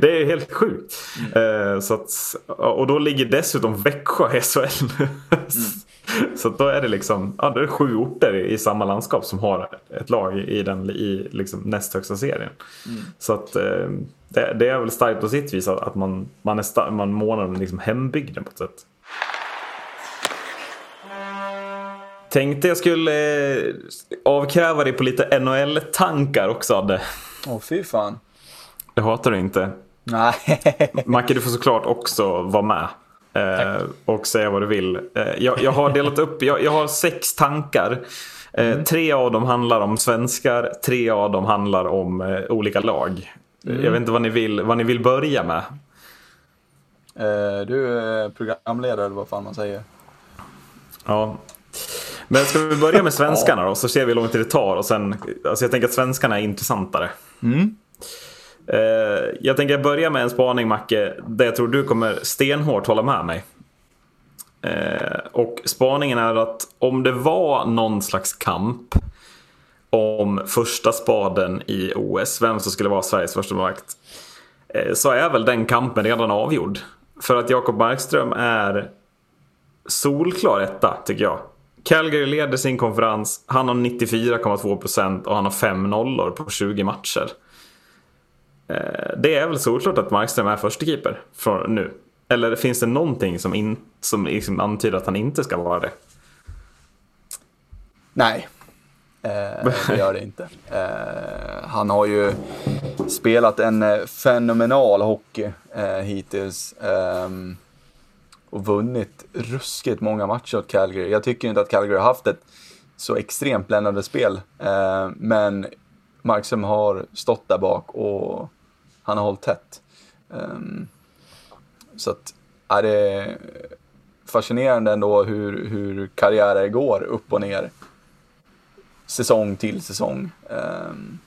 Speaker 1: det är helt sjukt. Mm. Uh, så att, och då ligger dessutom Växjö i SHL. mm. Så då är det liksom ja, det är sju orter i, samma landskap som har ett lag i den i liksom näst högsta serien. Mm. Så att uh, det, det, är väl starkt på sitt vis att man, man, är man månar om liksom hembygden på ett sätt. Tänkte jag skulle eh, avkräva dig på lite NHL-tankar också Adde.
Speaker 2: Åh fy fan.
Speaker 1: Det hatar du inte.
Speaker 2: Nej.
Speaker 1: Macke du får såklart också vara med. Eh, och säga vad du vill. Eh, jag, jag, har delat upp, jag, jag har sex tankar. Eh, mm. Tre av dem handlar om svenskar, tre av dem handlar om eh, olika lag. Mm. Jag vet inte vad ni vill, vad ni vill börja med.
Speaker 2: Eh, du är programledare eller vad fan man säger.
Speaker 1: Ja. Men ska vi börja med svenskarna då, så ser vi hur lång tid det tar. Och sen, alltså jag tänker att svenskarna är intressantare.
Speaker 2: Mm.
Speaker 1: Eh, jag tänker börja med en spaning Macke, där jag tror du kommer stenhårt hålla med mig. Eh, och spaningen är att om det var någon slags kamp om första spaden i OS, vem som skulle vara Sveriges första makt. Eh, så är väl den kampen redan avgjord. För att Jakob Markström är solklar etta, tycker jag. Calgary leder sin konferens, han har 94,2% och han har 5 nollor på 20 matcher. Eh, det är väl solklart att Markström är första keeper från nu. Eller finns det någonting som, in, som liksom antyder att han inte ska vara det?
Speaker 2: Nej, eh, det gör det inte. Eh, han har ju spelat en eh, fenomenal hockey eh, hittills. Eh, och vunnit ruskigt många matcher åt Calgary. Jag tycker inte att Calgary har haft ett så extremt bländande spel. Eh, men Markström har stått där bak och han har hållit tätt. Um, så att, är det fascinerande ändå hur, hur karriärer går upp och ner. Säsong till säsong. Um,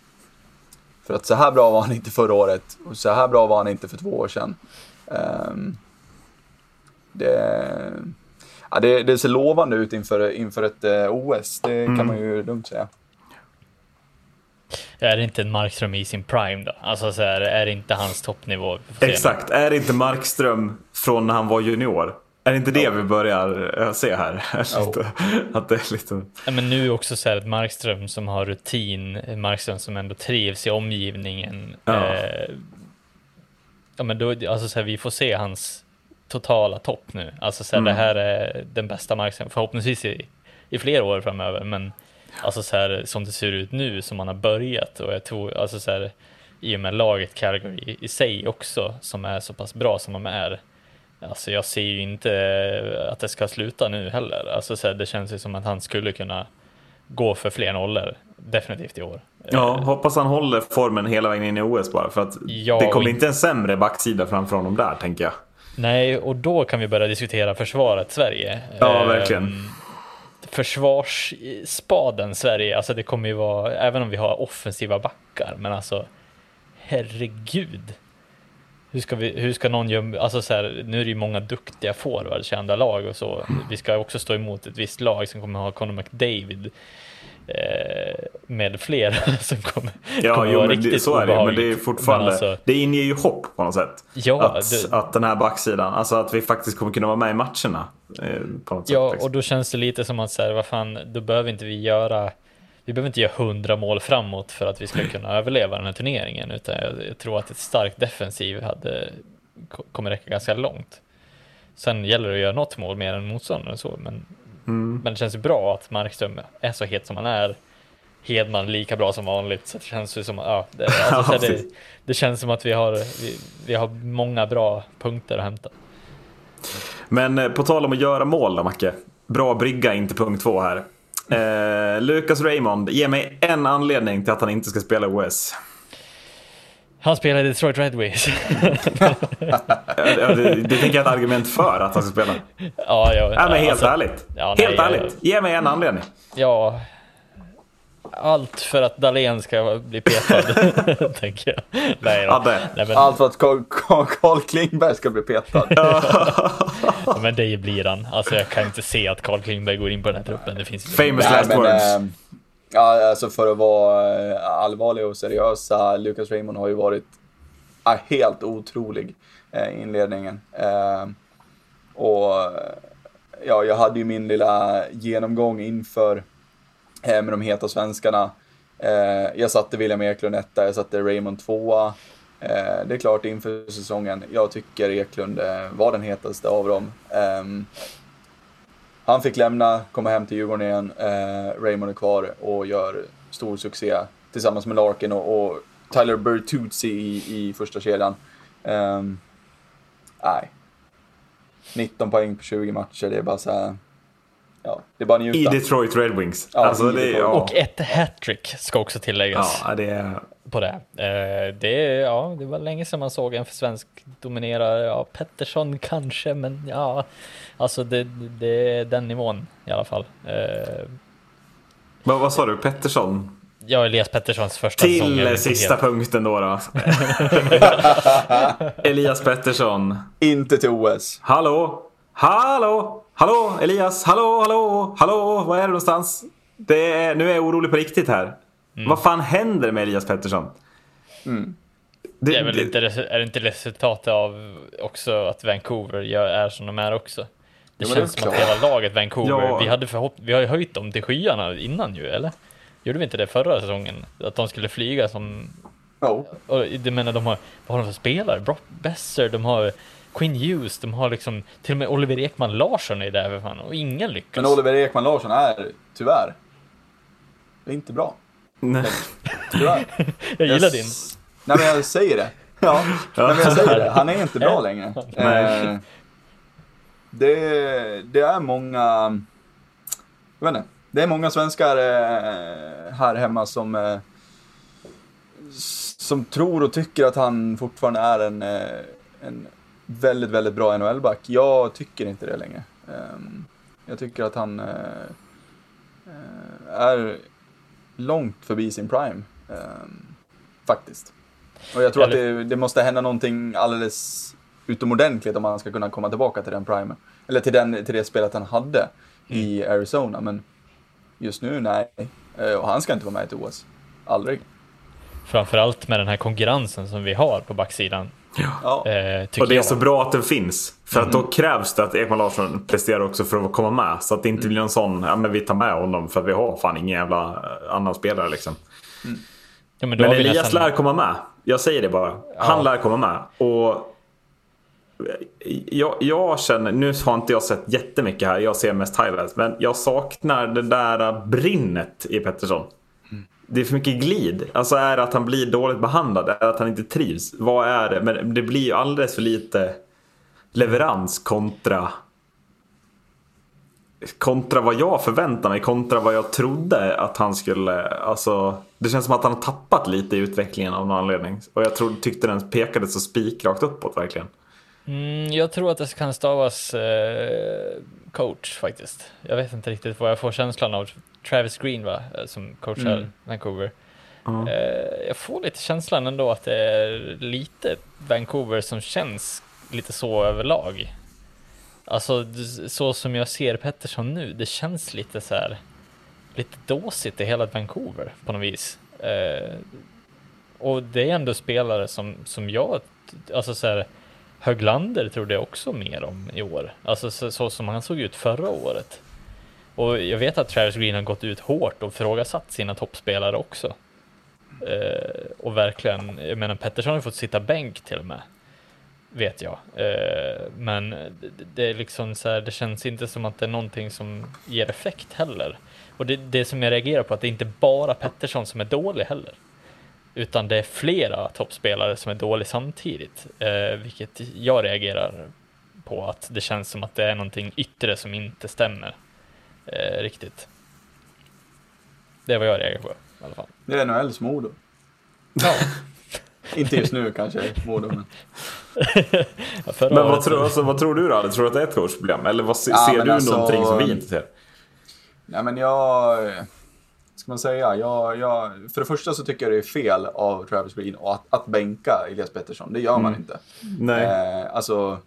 Speaker 2: för att så här bra var han inte förra året och så här bra var han inte för två år sedan. Um, det, ja, det, det, ser lovande ut inför, inför ett eh, OS, det mm. kan man ju lugnt säga.
Speaker 3: Är det inte en Markström i sin prime då? Alltså så här, är det inte hans toppnivå?
Speaker 1: Exakt, är det inte Markström från när han var junior? Är det inte det ja. vi börjar eh, se här? lite, att det är lite...
Speaker 3: ja, men nu också så här ett Markström som har rutin, Markström som ändå trivs i omgivningen. Ja, eh, ja men då, alltså så här, vi får se hans totala topp nu. Alltså så här, mm. det här är den bästa Markström, förhoppningsvis i, i flera år framöver. Men Alltså så här som det ser ut nu som man har börjat och jag tror alltså så här i och med laget Calgary i, sig också som är så pass bra som de är. Alltså jag ser ju inte att det ska sluta nu heller. Alltså så här, det känns ju som att han skulle kunna gå för fler nollor definitivt i år.
Speaker 1: Ja, hoppas han håller formen hela vägen in i OS bara för att ja, det kommer inte en sämre backsida framför honom där tänker jag.
Speaker 3: Nej, och då kan vi börja diskutera försvaret Sverige.
Speaker 1: Ja, verkligen.
Speaker 3: Försvarsspaden Sverige, alltså det kommer ju vara, även om vi har offensiva backar, men alltså herregud. Hur ska, vi, hur ska någon göra, alltså så här, nu är det ju många duktiga forwards i andra lag och så. Vi ska också stå emot ett visst lag som kommer ha Conor McDavid med flera som kommer,
Speaker 1: ja, kommer jo, vara riktigt det, så är det, men det är fortfarande, alltså, det inger ju hopp på något sätt. Ja, att, det, att den här backsidan, alltså att vi faktiskt kommer kunna vara med i matcherna. Eh, på något
Speaker 3: ja,
Speaker 1: sätt, liksom.
Speaker 3: och då känns det lite som att så här, vad fan, då behöver inte vi göra vi behöver inte göra hundra mål framåt för att vi ska kunna överleva den här turneringen, utan jag, jag tror att ett starkt defensiv hade, kommer räcka ganska långt. Sen gäller det att göra något mål mer än motståndaren så, men Mm. Men det känns ju bra att Markström är så het som han är. Hedman lika bra som vanligt. Så det känns ju som, ja, det, alltså, ja, det, det, känns som att vi har, vi, vi, har många bra punkter att hämta.
Speaker 1: Men eh, på tal om att göra mål då Macke. Bra brygga in till punkt två här. Eh, Lucas Raymond, ge mig en anledning till att han inte ska spela OS.
Speaker 3: Han spelar i Detroit Red Wings.
Speaker 1: det, det tänker jag är ett argument för att han ska spela.
Speaker 3: Ja, ja,
Speaker 1: ja men helt alltså, ärligt. Ja, helt nej, ärligt. Ge mig en anledning.
Speaker 3: Ja. Allt för att Dahlén ska bli petad, tänker jag.
Speaker 2: Nej, nej, men... Allt för att Carl, Klingberg ska bli petad.
Speaker 3: ja, men det blir han. Alltså jag kan inte se att Carl Klingberg går in på den här truppen. Det finns
Speaker 1: Famous nej, last men, words. Äh,
Speaker 2: Ja, alltså för att vara eh, allvarlig och seriösa, Lucas Raymond har ju varit helt otrolig eh, i inledningen. Eh, och ja, jag hade ju min lilla genomgång inför med de heta svenskarna. Jag satte William Eklund etta, jag satte Raymond tvåa. Det är klart inför säsongen, jag tycker Eklund var den hetaste av dem. Ehm, han fick lämna, komma hem till Djurgården igen. Eh, Raymond är kvar och gör stor succé tillsammans med Larkin och, och Tyler Bertuzzi i, i första kedjan. Um, nej. 19 poäng på 20 matcher, det är bara så här, Ja, det är bara njuta.
Speaker 1: I Detroit Red Wings.
Speaker 3: Ja, alltså, det, ja. Och ett hattrick ska också tilläggas.
Speaker 1: Ja, det är
Speaker 3: på det. Eh, det, ja, det var länge sedan man såg en svensk dominera. Ja, Pettersson kanske, men ja, alltså det, det är den nivån i alla fall. Eh,
Speaker 1: vad, vad sa du, Pettersson?
Speaker 3: Ja, Elias Petterssons första
Speaker 1: Till säsong. Till sista punkten då. då. Elias Pettersson.
Speaker 2: Inte till OS.
Speaker 1: Hallå? Hallå? Hallå Elias? Hallå, hallå, hallå? Var är du någonstans? Det är, nu är jag orolig på riktigt här. Mm. Vad fan händer med Elias Pettersson?
Speaker 3: Mm. Det, det, är väl det, inte, är det inte resultatet av också att Vancouver gör, är som de är också? Det ja, känns det som att hela laget Vancouver, ja. vi, hade förhopp vi har ju höjt dem till skyarna innan ju, eller? Gjorde vi inte det förra säsongen? Att de skulle flyga som...
Speaker 2: Ja.
Speaker 3: Och det menar, de har, vad har de för spelare? Brock Besser, de har Quinn Hughes, de har liksom, till och med Oliver Ekman Larsson är där för fan, och ingen lyckas.
Speaker 2: Men Oliver Ekman Larsson är, tyvärr, det är inte bra.
Speaker 1: Nej.
Speaker 3: Jag gillar jag, din.
Speaker 2: Nej men jag säger det. Ja, ja. Nej, men jag säger det. Han är inte bra längre. Eh, det, det är många, jag vet inte, det är många svenskar eh, här hemma som, eh, som tror och tycker att han fortfarande är en, eh, en väldigt, väldigt bra NHL-back. Jag tycker inte det längre. Ehm, jag tycker att han är långt förbi sin prime. Faktiskt. Och jag tror att det, det måste hända någonting alldeles utomordentligt om han ska kunna komma tillbaka till den primen. Eller till, den, till det spelet han hade mm. i Arizona. Men Just nu, nej. Eh, och han ska inte vara med i ett OS. Aldrig.
Speaker 3: Framförallt med den här konkurrensen som vi har på backsidan.
Speaker 1: Ja. Eh, och det är så bra att den finns. För att då mm. krävs det att Ekman Larsson presterar också för att komma med. Så att det inte mm. blir någon sån, ja men vi tar med honom för att vi har fan ingen jävla eh, annan spelare liksom. Mm. Ja, men, men Elias nästan... lär komma med. Jag säger det bara. Han ja. lär komma med. Och jag, jag, känner, nu har inte jag sett jättemycket här, jag ser mest highlights. Men jag saknar det där brinnet i Pettersson. Det är för mycket glid. Alltså är det att han blir dåligt behandlad? Är det att han inte trivs? Vad är det? Men det blir ju alldeles för lite leverans kontra kontra vad jag förväntade mig, kontra vad jag trodde att han skulle, alltså det känns som att han har tappat lite i utvecklingen av någon anledning. Och jag tror, tyckte den pekade så spikrakt uppåt verkligen.
Speaker 3: Mm, jag tror att det kan stavas eh, coach faktiskt. Jag vet inte riktigt vad jag får känslan av. Travis Green va, eh, som coachar mm. Vancouver. Mm. Eh, jag får lite känslan ändå att det är lite Vancouver som känns lite så överlag. Alltså så som jag ser Pettersson nu, det känns lite så här lite dåsigt i hela Vancouver på något vis. Eh, och det är ändå spelare som, som jag, alltså så här, Höglander trodde jag också mer om i år. Alltså så, så, som han såg ut förra året. Och jag vet att Travis Green har gått ut hårt och frågasatt sina toppspelare också. Eh, och verkligen, jag menar Pettersson har fått sitta bänk till och med. Vet jag. Eh, men det, det, är liksom så här, det känns inte som att det är någonting som ger effekt heller. Och det, det som jag reagerar på, att det är inte bara Pettersson som är dålig heller. Utan det är flera toppspelare som är dåliga samtidigt, eh, vilket jag reagerar på att det känns som att det är någonting yttre som inte stämmer eh, riktigt. Det är vad jag reagerar på i alla fall.
Speaker 2: Det är NHLs Modo. Ja. inte just nu kanske, Modo, men...
Speaker 1: men vad tror, alltså, vad tror du då? Tror du att det är ett coachproblem? Eller vad, ja, ser du alltså... någonting som vi inte ser?
Speaker 2: Nej men jag ska man säga? Jag, jag, för det första så tycker jag det är fel av Travis Green att, att bänka Elias Pettersson. Det gör man mm. inte.
Speaker 1: Nej.
Speaker 2: Eh, alltså,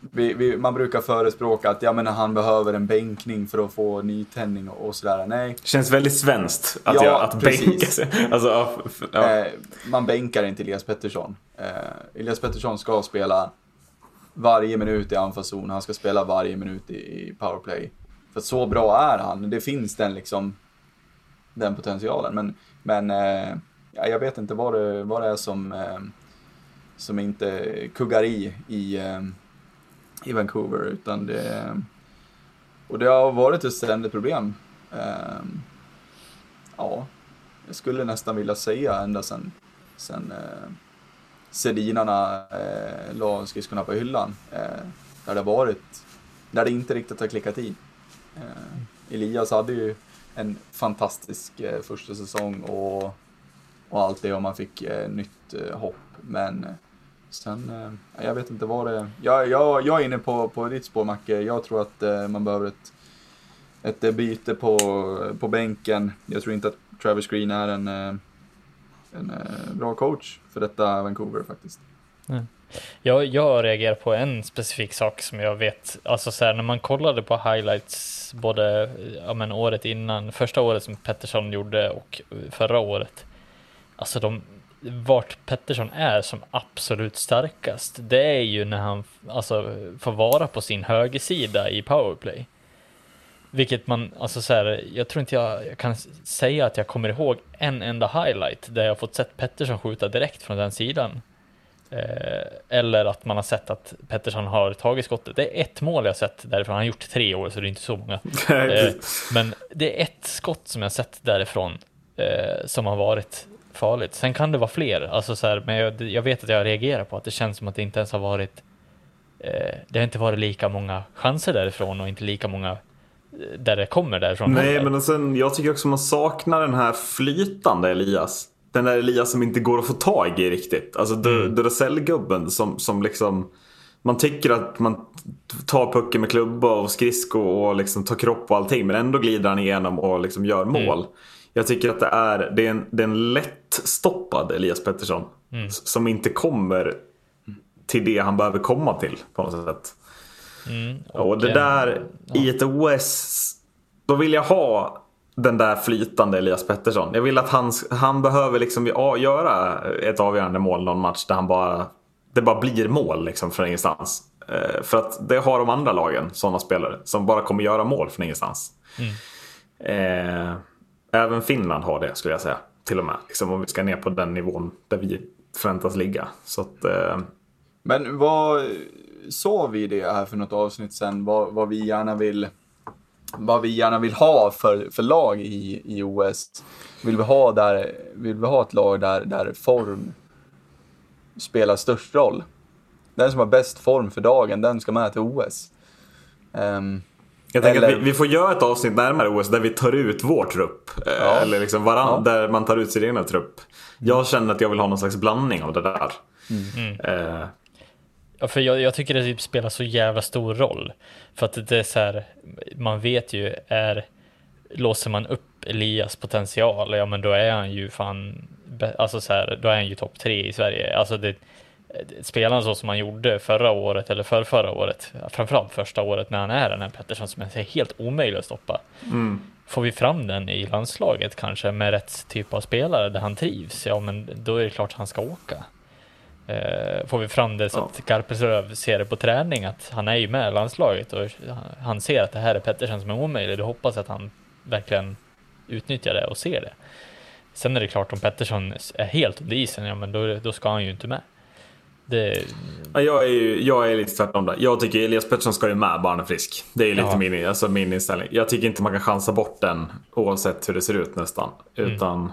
Speaker 2: vi, vi, man brukar förespråka att ja, men han behöver en bänkning för att få nytändning och, och sådär. Nej.
Speaker 1: Känns väldigt svenskt att, ja, jag, att bänka sig. Alltså,
Speaker 2: ja. eh, man bänkar inte Elias Pettersson. Eh, Elias Pettersson ska spela varje minut i anfallszon. Han ska spela varje minut i, i powerplay. För så bra är han. Det finns den liksom den potentialen. Men, men eh, ja, jag vet inte vad det, vad det är som, eh, som inte kuggar i i, eh, i Vancouver. Utan det, och det har varit ett ständigt problem. Eh, ja, jag skulle nästan vilja säga ända sen, sen, eh, Sedinarna eh, la skridskorna på hyllan. Eh, där det varit, där det inte riktigt har klickat i. Eh, Elias hade ju en fantastisk eh, första säsong och och allt det och man fick eh, nytt eh, hopp. Men eh, sen, eh, jag vet inte vad det är. Jag, jag, jag är inne på, på ditt spår Macke. Jag tror att eh, man behöver ett, ett eh, byte på, på bänken. Jag tror inte att Travis Green är en, eh, en bra coach för detta Vancouver faktiskt.
Speaker 3: Mm. Jag, jag reagerar på en specifik sak som jag vet, alltså så här, när man kollade på highlights både ja, men året innan, första året som Pettersson gjorde och förra året. Alltså de, vart Pettersson är som absolut starkast, det är ju när han alltså, får vara på sin högersida i powerplay. Vilket man, alltså så här, jag tror inte jag, jag, kan säga att jag kommer ihåg en enda highlight där jag fått sett Pettersson skjuta direkt från den sidan. Eh, eller att man har sett att Pettersson har tagit skottet. Det är ett mål jag sett därifrån. Han har gjort tre år så det är inte så många. eh, men det är ett skott som jag sett därifrån eh, som har varit farligt. Sen kan det vara fler, alltså så här, men jag, jag, vet att jag reagerar på att det känns som att det inte ens har varit det har inte varit lika många chanser därifrån och inte lika många där det kommer därifrån.
Speaker 1: Nej, men sen, jag tycker också man saknar den här flytande Elias den där Elias som inte går att få tag i riktigt. Alltså mm. Duracell-gubben som, som liksom man tycker att man tar pucken med klubba och skridsko och liksom tar kropp och allting men ändå glider han igenom och liksom gör mm. mål. Mm. Jag tycker att det är, det är, en, det är en lättstoppad Elias Pettersson mm. som inte kommer till det han behöver komma till på något sätt. Mm, och, och det där ja. i ett OS, då vill jag ha den där flytande Elias Pettersson. Jag vill att han, han behöver liksom göra ett avgörande mål någon match där han bara, det bara blir mål liksom från ingenstans. Eh, för att det har de andra lagen, sådana spelare, som bara kommer göra mål från ingenstans. Mm. Eh, även Finland har det skulle jag säga. Till och med. Liksom, om vi ska ner på den nivån där vi förväntas ligga. Så att, eh...
Speaker 2: Men vad sa vi det här för något avsnitt sen? Vad, vad vi gärna vill vad vi gärna vill ha för, för lag i, i OS. Vill vi ha, där, vill vi ha ett lag där, där form spelar störst roll? Den som har bäst form för dagen, den ska med till OS. Um,
Speaker 1: ehm, jag tänker eller... att vi, vi, får göra ett avsnitt närmare OS där vi tar ut vår trupp. Eh, ja. Eller liksom varann, ja. där man tar ut sin egen trupp. Jag känner att jag vill ha någon slags blandning av det där. Mm.
Speaker 3: Uh, Ja, för jag, jag, tycker det typ spelar så jävla stor roll. För att det är så här, man vet ju, är, låser man upp Elias potential, ja men då är han ju fan, alltså så här, då är han ju topp tre i Sverige. Alltså det, spelar han så som han gjorde förra året eller för förra året, framförallt första året när han är den här Pettersson som är helt omöjlig att stoppa. Mm. Får vi fram den i landslaget kanske med rätt typ av spelare där han trivs, ja men då är det klart att han ska åka. Eh, får vi fram det så att Garpenlöv ser det på träning att han är ju med i landslaget och han ser att det här är Pettersson som är omöjlig. Då hoppas att han verkligen utnyttjar det och ser det. Sen är det klart om Pettersson är helt under isen, ja men då, då ska han ju inte med.
Speaker 1: Det... Jag, är ju, jag är lite tvärtom där. Jag tycker Elias Pettersson ska ju med bara han är frisk. Det är lite ja. min, alltså min inställning. Jag tycker inte man kan chansa bort den oavsett hur det ser ut nästan. Mm. Utan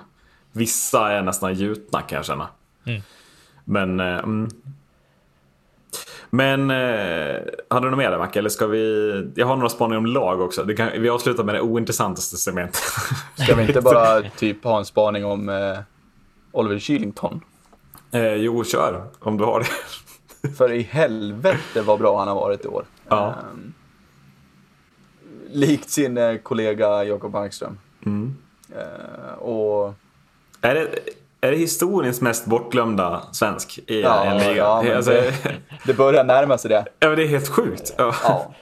Speaker 1: vissa är nästan gjutna kan jag känna. Mm. Men... Eh, mm. Men eh, hade du något mer där Macke? Eller ska vi... Jag har några spaningar om lag också. Kan... Vi avslutar med det ointressantaste segmentet.
Speaker 2: Ska vi inte bara typ ha en spaning om eh, Oliver Kylington?
Speaker 1: Eh, jo, kör. Om du har det.
Speaker 2: För i helvete vad bra han har varit i år. Ja. Eh, likt sin eh, kollega Jakob Markström. Mm. Eh, och...
Speaker 1: Är det, är det historiens mest bortglömda svensk i ja, en liga? Ja,
Speaker 2: alltså, det, det, börjar närma sig det.
Speaker 1: Ja, men det är helt sjukt. Ja. ja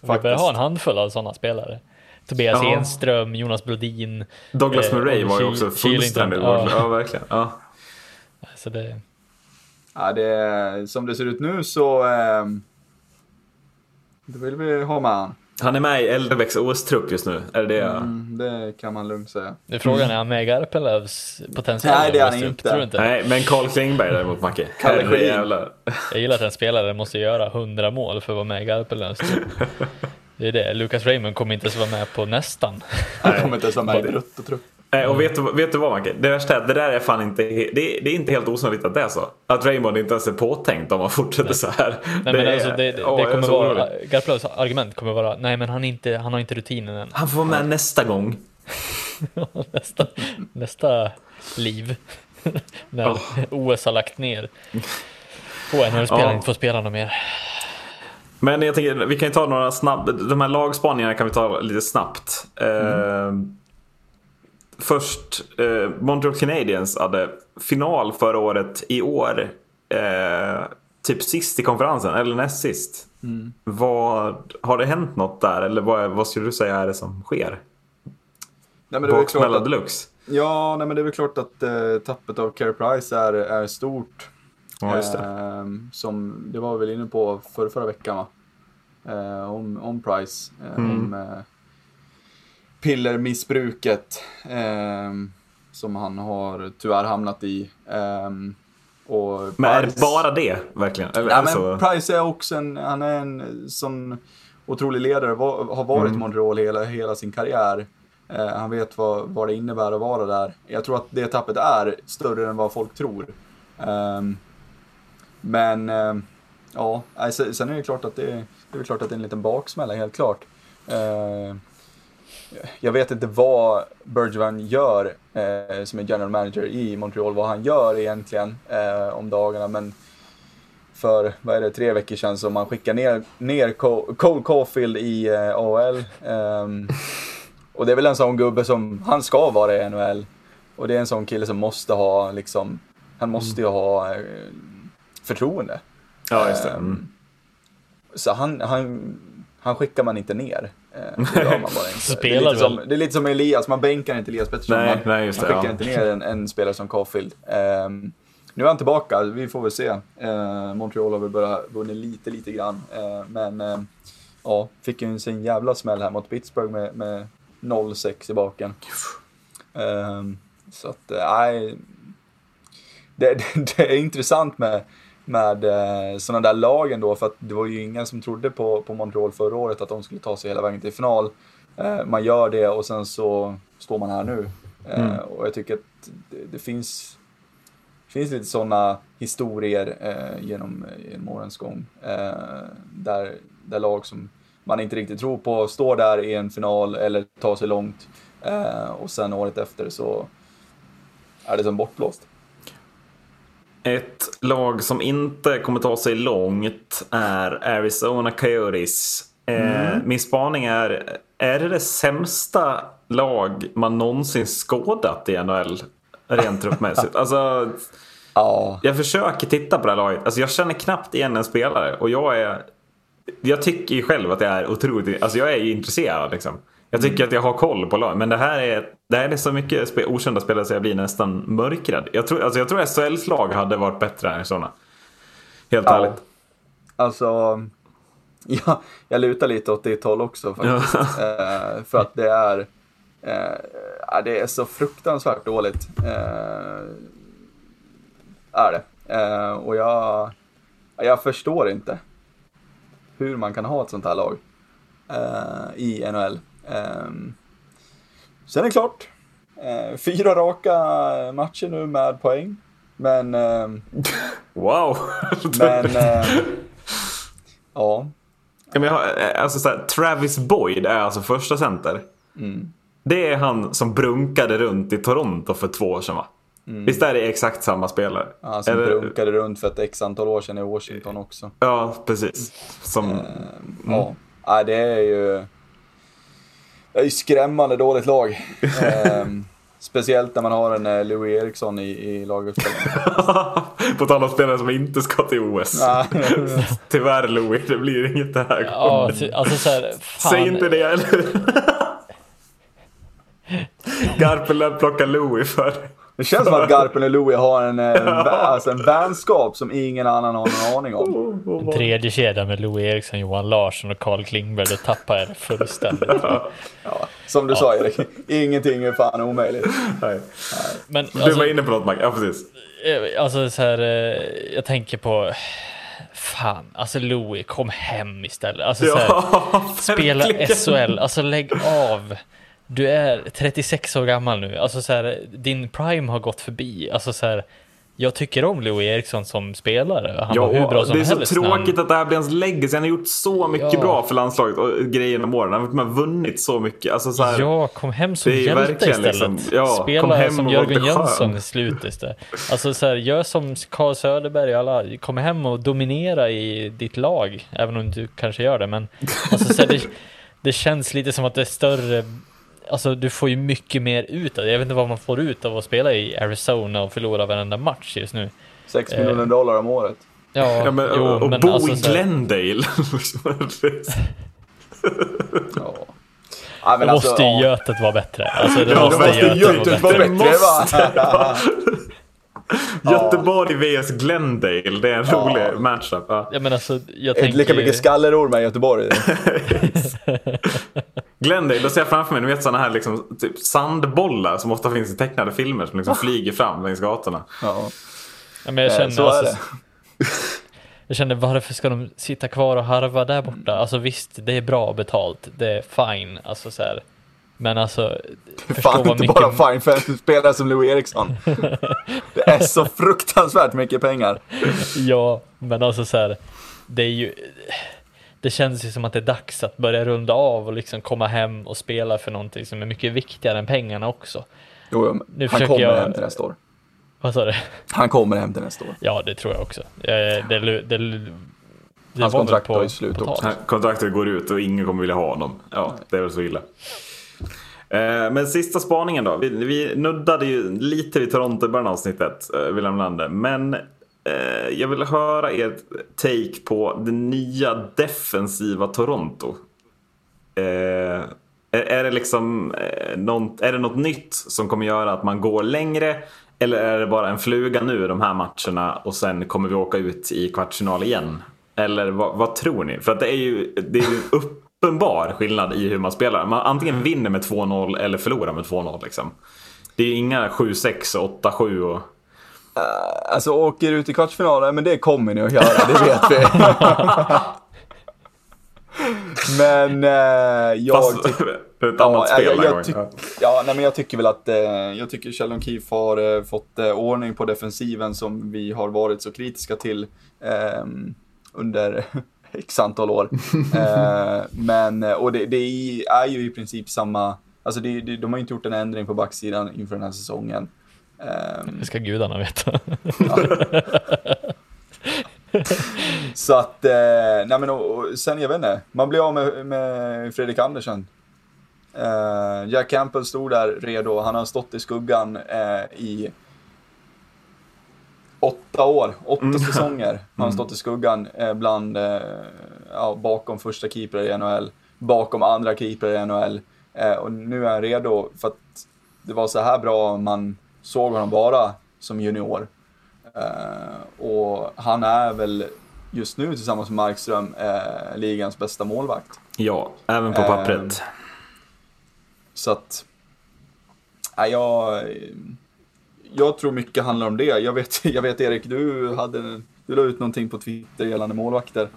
Speaker 3: Vi börjar ha en handfull av sådana spelare. Tobias ja. Enström, Jonas Brodin.
Speaker 1: Douglas eh, Murray var ju också fullständigt ja. ja, verkligen. Ja.
Speaker 3: Så det...
Speaker 2: Ja, det, som det ser ut nu så eh, då vill vi ha med honom.
Speaker 1: Han är med i Eldebäcks OS-trupp just nu, är det det?
Speaker 2: Mm, det kan man lugnt säga.
Speaker 3: Nu är frågan, är han med i Garpenlövs potentiella
Speaker 2: Nej, det är han inte.
Speaker 3: Tror inte.
Speaker 1: Nej, men Carl Klingberg däremot, Macke. Herrejävlar.
Speaker 3: Jag gillar att en spelare måste göra 100 mål för att vara med i Garpenlövs trupp. Det är det, Lucas Raymond kommer inte ens vara med på nästan.
Speaker 2: Han kommer inte ens vara med i Ruttotrupp.
Speaker 1: Nej, och vet du, vet du vad Macke? Det värsta är det där är fan inte, det är, det är inte helt osannolikt att det är så. Att Raymond inte ens är påtänkt om han fortsätter nej. så här.
Speaker 3: Nej, det, men alltså, det, det, åh, det kommer vara, Garplövs argument kommer vara, nej men han, inte, han har inte rutinen än.
Speaker 1: Han får vara med nästa gång.
Speaker 3: nästa, nästa liv. När oh. OS har lagt ner. Och NHL-spelare ja. inte får spela något mer.
Speaker 1: Men jag tänker, vi kan ju ta några snabba, de här lagspaningarna kan vi ta lite snabbt. Mm. Eh, först, eh, Montreal Canadiens hade final förra året i år. Eh, typ sist i konferensen, eller näst sist. Mm. Vad, har det hänt något där eller vad, vad skulle du säga är det som sker?
Speaker 2: Nej, men det Baksmälla att, deluxe? Ja, nej, men det är väl klart att eh, tappet av Care Price är, är stort.
Speaker 1: Ja, just det.
Speaker 2: Eh, som, det var vi väl inne på för, förra veckan va? Eh, om, om Price. Eh, mm. Om eh, pillermissbruket. Ehm, som han har tyvärr hamnat i. Ehm,
Speaker 1: och men är det bara det verkligen?
Speaker 2: Eller, ja, men Price är också en, han är en sån otrolig ledare, var, har varit mm. Montreal hela, hela sin karriär. Eh, han vet vad, vad det innebär att vara där. Jag tror att det tappet är större än vad folk tror. Um, men uh, ja, sen är det klart att det, det är klart att det är en liten baksmälla, helt klart. Jag vet inte vad Bergevin gör eh, som är general manager i Montreal, vad han gör egentligen eh, om dagarna. Men för, vad är det, tre veckor sedan så man skickar ner, ner Cole Caulfield i eh, AHL. Eh, och det är väl en sån gubbe som, han ska vara i NHL. Och det är en sån kille som måste ha, liksom, han måste ju ha eh, förtroende.
Speaker 1: Ja, just det. Mm.
Speaker 2: Så han, han, han skickar man inte ner. Eh, det inte.
Speaker 3: det, är lite
Speaker 2: som, det är lite som Elias, man bänkar inte Elias Pettersson.
Speaker 1: Nej,
Speaker 2: man,
Speaker 1: nej,
Speaker 2: man skickar ja. inte ner en, en, spelare som Caulfield. Um, nu är han tillbaka, vi får väl se. Uh, Montreal har väl börjat vunnit lite, lite grann. Uh, men uh, ja, fick ju sin jävla smäll här mot Pittsburgh med, med 0-6 i baken. Så att, nej. Det, det, det, är intressant med med eh, sådana där lag ändå, för att det var ju ingen som trodde på, på Montreal förra året att de skulle ta sig hela vägen till final. Eh, man gör det och sen så står man här nu. Eh, mm. Och jag tycker att det, det finns, finns lite sådana historier eh, genom, genom årens gång. Eh, där, där lag som man inte riktigt tror på står där i en final eller tar sig långt. Eh, och sen året efter så är det som bortblåst.
Speaker 1: Ett lag som inte kommer ta sig långt är Arizona Coyotes. Eh, mm. Min spaning är, är det det sämsta lag man någonsin skådat i NHL? Rent truppmässigt. alltså,
Speaker 2: ja.
Speaker 1: Jag försöker titta på det här laget. Alltså, jag känner knappt igen en spelare. Och jag är... Jag tycker ju själv att jag är otroligt... Alltså jag är ju intresserad liksom. Jag tycker att jag har koll på lag, men det här är, det här är så mycket spe, okända spelare så jag blir nästan mörkrädd. Jag tror, alltså jag tror SHLs lag hade varit bättre än sådana. Helt ja. ärligt.
Speaker 2: Alltså, ja, jag lutar lite åt ditt håll också faktiskt. Eh, för att det är, eh, det är så fruktansvärt dåligt. Eh, är det. Eh, och jag, jag förstår inte hur man kan ha ett sånt här lag eh, i NHL. Um, sen är det klart, uh, fyra raka matcher nu med poäng. Men... Um,
Speaker 1: wow!
Speaker 2: men... Uh, ja.
Speaker 1: Men jag har, eh, alltså så här, Travis Boyd är alltså första center.
Speaker 2: Mm.
Speaker 1: Det är han som brunkade runt i Toronto för två år sedan va? Mm. Visst är det exakt samma spelare?
Speaker 2: Ja, som Eller... brunkade runt för ett x antal år sedan i Washington också.
Speaker 1: Ja, precis. Som...
Speaker 2: Mm. Ja, det är ju... Det är ju skrämmande dåligt lag. ehm, speciellt när man har en eh, Louis Eriksson i, i laguppställningen.
Speaker 1: På tal om spelare som inte ska till OS. Tyvärr Louis, det blir inget det här
Speaker 3: ja, alltså så här,
Speaker 1: Säg inte det eller? Garpenlöv plockar Louis för
Speaker 2: det känns som att Garpen och Louie har en, alltså en vänskap som ingen annan har någon aning om.
Speaker 3: En tredje kedja med Louie Eriksson, Johan Larsson och Carl Klingberg, det tappar jag fullständigt.
Speaker 2: Ja, som du ja. sa Erik, ingenting är fan omöjligt.
Speaker 1: Nej. Men, du alltså, var inne på något Mac, ja precis.
Speaker 3: Eh, alltså så här, eh, jag tänker på... Fan, alltså Louie, kom hem istället. Alltså, ja, så här, spela SHL, alltså lägg av. Du är 36 år gammal nu, alltså så här, din prime har gått förbi. Alltså så här, jag tycker om Louis Eriksson som spelare. Han ja, var hur bra som. Det är
Speaker 1: så tråkigt han... att det här blir hans legacy. Han har gjort så mycket ja. bra för landslaget och grejer genom åren. Han har vunnit så mycket. Alltså, så här,
Speaker 3: ja, kom hem som hjälte istället. Liksom, ja, Spela som Jörgen Jönsson i slutet. Alltså så här, gör som Carl Söderberg alla. Kom hem och dominera i ditt lag. Även om du kanske gör det. Men alltså, så här, det, det känns lite som att det är större Alltså du får ju mycket mer ut av det. Jag vet inte vad man får ut av att spela i Arizona och förlora varenda match just nu.
Speaker 2: 6 miljoner eh. dollar om året.
Speaker 1: Ja, ja men, jo, och men bo alltså, i Glendale.
Speaker 3: ja. Ja, men Då alltså, måste ju Götet vara bättre. Alltså, det ja, måste Götet
Speaker 2: vara bättre. Måste,
Speaker 1: Göteborg vs Glendale, det är en ja. rolig matchup. Ja.
Speaker 3: Ja, men alltså, jag tänker...
Speaker 2: Lika mycket skallerormar i Göteborg.
Speaker 1: Glendale, då ser jag framför mig, ni vet sådana här liksom, typ sandbollar som ofta finns i tecknade filmer som liksom flyger fram längs gatorna.
Speaker 3: Ja. ja men jag eh, känner, så alltså, är det. Jag känner varför ska de sitta kvar och harva där borta? Alltså visst, det är bra betalt, det är fine, alltså så här. Men alltså,
Speaker 2: Fan, inte mycket... bara fine för en spelare som Louis Eriksson. det är så fruktansvärt mycket pengar.
Speaker 3: ja, men alltså så här, det är ju det känns ju som att det är dags att börja runda av och liksom komma hem och spela för någonting som är mycket viktigare än pengarna också.
Speaker 2: Jo, nu han kommer jag... hem till nästa år.
Speaker 3: Vad sa du?
Speaker 2: Han kommer hem till nästa år.
Speaker 3: Ja, det tror jag också. Det, det, det, det
Speaker 2: Hans kontrakt på, är slut också.
Speaker 1: Kontraktet går ut och ingen kommer vilja ha honom. Ja, det är väl så illa. Eh, men sista spaningen då. Vi, vi nuddade ju lite vid Toronto i början av avsnittet, eh, William Lander. Men Eh, jag vill höra ert take på det nya defensiva Toronto. Eh, är, det liksom eh, något, är det något nytt som kommer göra att man går längre? Eller är det bara en fluga nu de här matcherna och sen kommer vi åka ut i kvartsfinal igen? Eller vad, vad tror ni? För att det är ju, det är ju uppenbar skillnad i hur man spelar. Man antingen vinner med 2-0 eller förlorar med 2-0 liksom. Det är inga 7-6 och 8-7 och
Speaker 2: Uh, alltså åker ut i kvartsfinalen, men det kommer ni att göra, det vet vi. men uh, jag...
Speaker 1: Fast ett annat ja, spel jag, jag,
Speaker 2: tyck, ja, nej, men jag tycker väl att uh, jag tycker Sheldon Keefe har fått ordning på defensiven som vi har varit så kritiska till um, under x antal år. men, och det, det, är ju i princip samma, alltså det, det, de har inte gjort en ändring på backsidan inför den här säsongen.
Speaker 3: Um, det ska gudarna veta.
Speaker 2: Så att, eh, nej men och, och, sen jag vet inte, man blir av med, med Fredrik Andersen. Eh, Jack Campbell stod där redo, han har stått i skuggan eh, i åtta år, åtta mm. säsonger har han mm. stått i skuggan eh, bland, eh, ja, bakom första keeper i NHL, bakom andra keeper i NHL. Eh, och nu är han redo för att det var så här bra man såg honom bara som junior. Uh, och han är väl just nu tillsammans med Markström uh, ligans bästa målvakt.
Speaker 1: Ja, även på pappret. Uh,
Speaker 2: så att, ja, jag, jag tror mycket handlar om det. Jag vet, jag vet Erik, du, hade, du la ut någonting på Twitter gällande målvakter.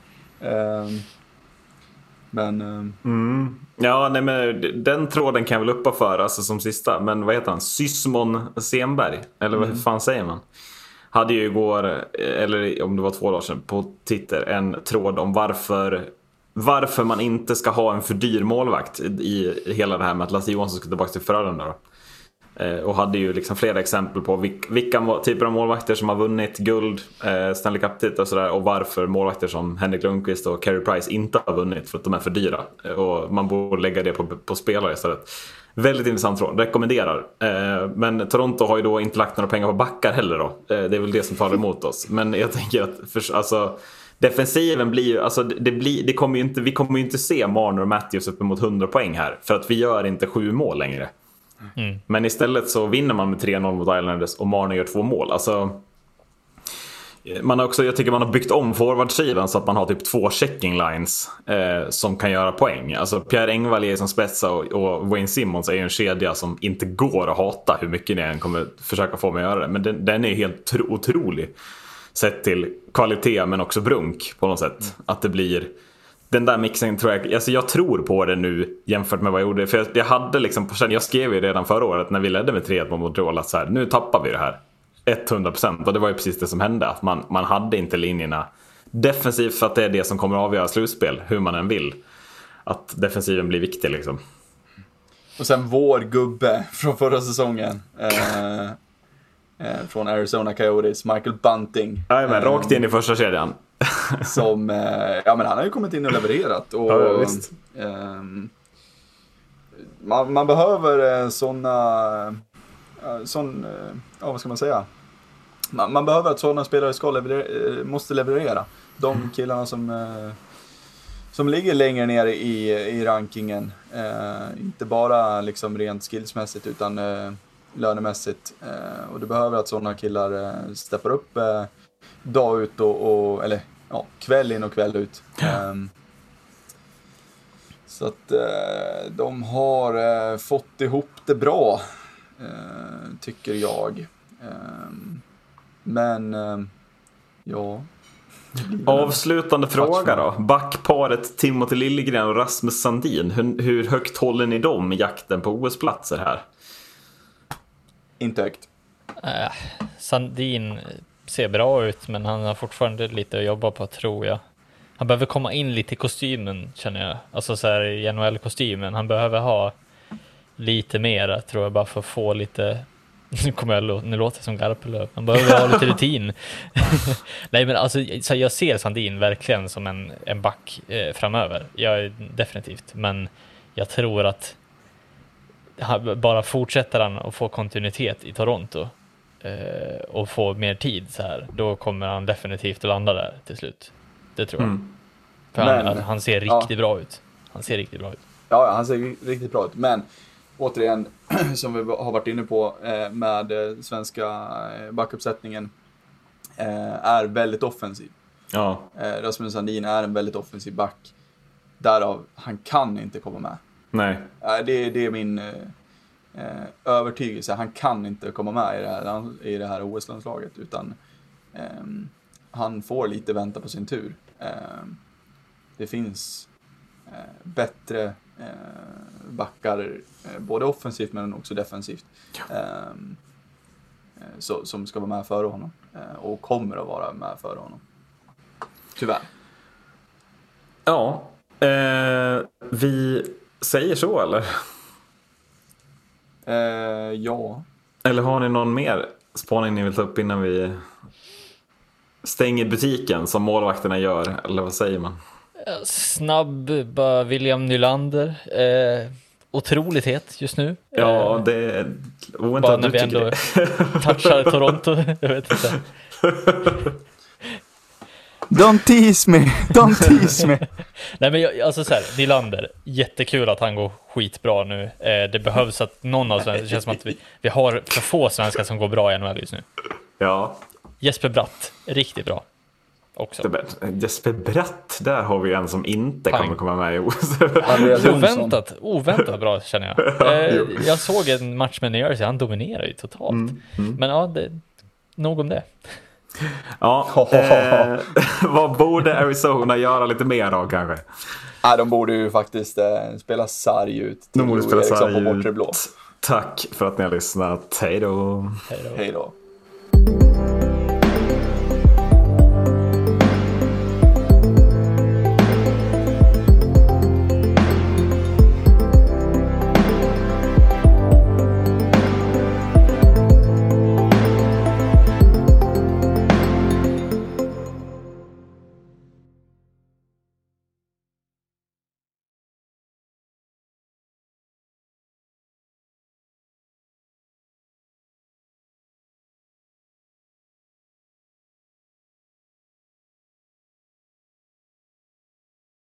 Speaker 2: Men...
Speaker 1: Mm. Ja, nej men den tråden kan jag väl uppa för, alltså som sista. Men vad heter han? Sysmon Senberg? Eller vad mm. fan säger man? Hade ju igår, eller om det var två dagar sedan, på Twitter en tråd om varför varför man inte ska ha en för dyr målvakt i hela det här med att Lasse Johansson ska tillbaka till Frölunda. Då. Eh, och hade ju liksom flera exempel på vilka typer av målvakter som har vunnit guld, eh, Stanley Cup-titlar och sådär. Och varför målvakter som Henrik Lundqvist och Carey Price inte har vunnit för att de är för dyra. Eh, och man borde lägga det på, på spelare istället. Väldigt intressant tråd, rekommenderar. Men Toronto har ju då inte lagt några pengar på backar heller då. Det är väl det som talar emot oss. Men jag tänker att, för, alltså Defensiven blir ju, alltså det blir, det kommer ju inte, vi kommer ju inte se Marner och Matthews uppemot 100 poäng här. För att vi gör inte sju mål längre. Mm. Men istället så vinner man med 3-0 mot Islanders och Marner gör två mål. Alltså, man har också, jag tycker man har byggt om forwardsidan så att man har typ två checking lines eh, som kan göra poäng. Alltså Pierre Engvall är som spetsa och, och, Wayne Simmons är ju en kedja som inte går att hata hur mycket ni än kommer försöka få mig att göra det. Men den, den är helt tro, otrolig. Sett till kvalitet men också brunk på något sätt. Mm. Att det blir den där mixen tror jag, alltså jag tror på det nu jämfört med vad jag gjorde. För jag, jag hade liksom, jag skrev ju redan förra året när vi ledde med 3-1 mot Montreal att så här, nu tappar vi det här. 100% och det var ju precis det som hände. Att man, man hade inte linjerna defensivt för att det är det som kommer att avgöra slutspel, hur man än vill. Att defensiven blir viktig liksom.
Speaker 2: Och sen vår gubbe från förra säsongen. Eh, eh, från Arizona Coyotes, Michael Bunting.
Speaker 1: Jajamän, eh, rakt in i första kedjan.
Speaker 2: som, eh, ja men han har ju kommit in och levererat. Och,
Speaker 1: ja, visst.
Speaker 2: Ehm, man, man, behöver sådana, sån, ja vad ska man säga? Man, man behöver att sådana spelare ska leverera, måste leverera. De killarna som som ligger längre ner i, i rankingen. Eh, inte bara liksom rent skillsmässigt utan eh, lönemässigt. Eh, och du behöver att sådana killar eh, steppar upp eh, dag ut och, och, eller ja, kväll in och kväll ut. Ehm, så att eh, de har eh, fått ihop det bra, tycker jag. Ehm, men, ja,
Speaker 1: Avslutande fråga då. Backparet Timothy Liljegren och Rasmus Sandin. Hur, hur högt håller ni dem i jakten på OS-platser här?
Speaker 2: Inte högt.
Speaker 3: Äh, Sandin ser bra ut, men han har fortfarande lite att jobba på, tror jag. Han behöver komma in lite i kostymen, känner jag. Alltså så här i NHL-kostymen. Han behöver ha lite mer, tror jag, bara för att få lite nu kommer jag, nu låter jag som Garpenlöv, man behöver ha lite rutin. Nej men alltså, så jag ser Sandin verkligen som en, en back eh, framöver, jag, definitivt, men jag tror att bara fortsätter han att få kontinuitet i Toronto eh, och få mer tid så här, då kommer han definitivt att landa där till slut. Det tror jag. Mm. För men, han, han, ser riktigt ja. bra ut. Han ser riktigt bra ut.
Speaker 2: Ja, han ser riktigt bra ut, men återigen, som vi har varit inne på eh, med eh, svenska eh, backuppsättningen, är väldigt offensiv.
Speaker 1: Ja.
Speaker 2: Rasmus Sandin är en väldigt offensiv back. Därav, han kan inte komma med.
Speaker 1: Nej.
Speaker 2: Det, det är min övertygelse. Han kan inte komma med i det här, i det här OS-landslaget, utan um, han får lite vänta på sin tur. Um, det finns uh, bättre Eh, backar, eh, både offensivt men också defensivt. Ehm, eh, så, som ska vara med före honom och kommer att vara med före honom. Tyvärr.
Speaker 1: Ja, eh, vi säger så eller?
Speaker 2: Eh, ja.
Speaker 1: Eller har ni någon mer spaning ni vill ta upp innan vi stänger butiken som målvakterna gör? Eller vad säger man?
Speaker 3: Snabb, bara William Nylander. Eh, otroligt het just nu.
Speaker 1: Ja, det är oväntat Bara
Speaker 3: när vi ändå touchar Toronto. Jag vet inte.
Speaker 2: Don't tease me, don't tease me.
Speaker 3: Nej men jag, alltså så här, Nylander, jättekul att han går skitbra nu. Eh, det behövs att någon av svenskarna, det känns som att vi, vi har för få svenskar som går bra i NHL just nu.
Speaker 1: Ja.
Speaker 3: Jesper Bratt, riktigt bra också.
Speaker 1: Jesper Bratt, där har vi en som inte Pang. kommer komma med i OS.
Speaker 3: oväntat, oväntat bra känner jag. Eh, jag såg en match med New Jersey, han dominerar ju totalt. Mm, mm. Men ja, det, nog om det.
Speaker 1: Ja, eh, vad borde Arizona göra lite mer av kanske?
Speaker 2: Nej, de borde ju faktiskt eh, spela sarg ut
Speaker 1: de borde spela sarg ut. Tack för att ni har lyssnat. Hej då.
Speaker 2: Hej då.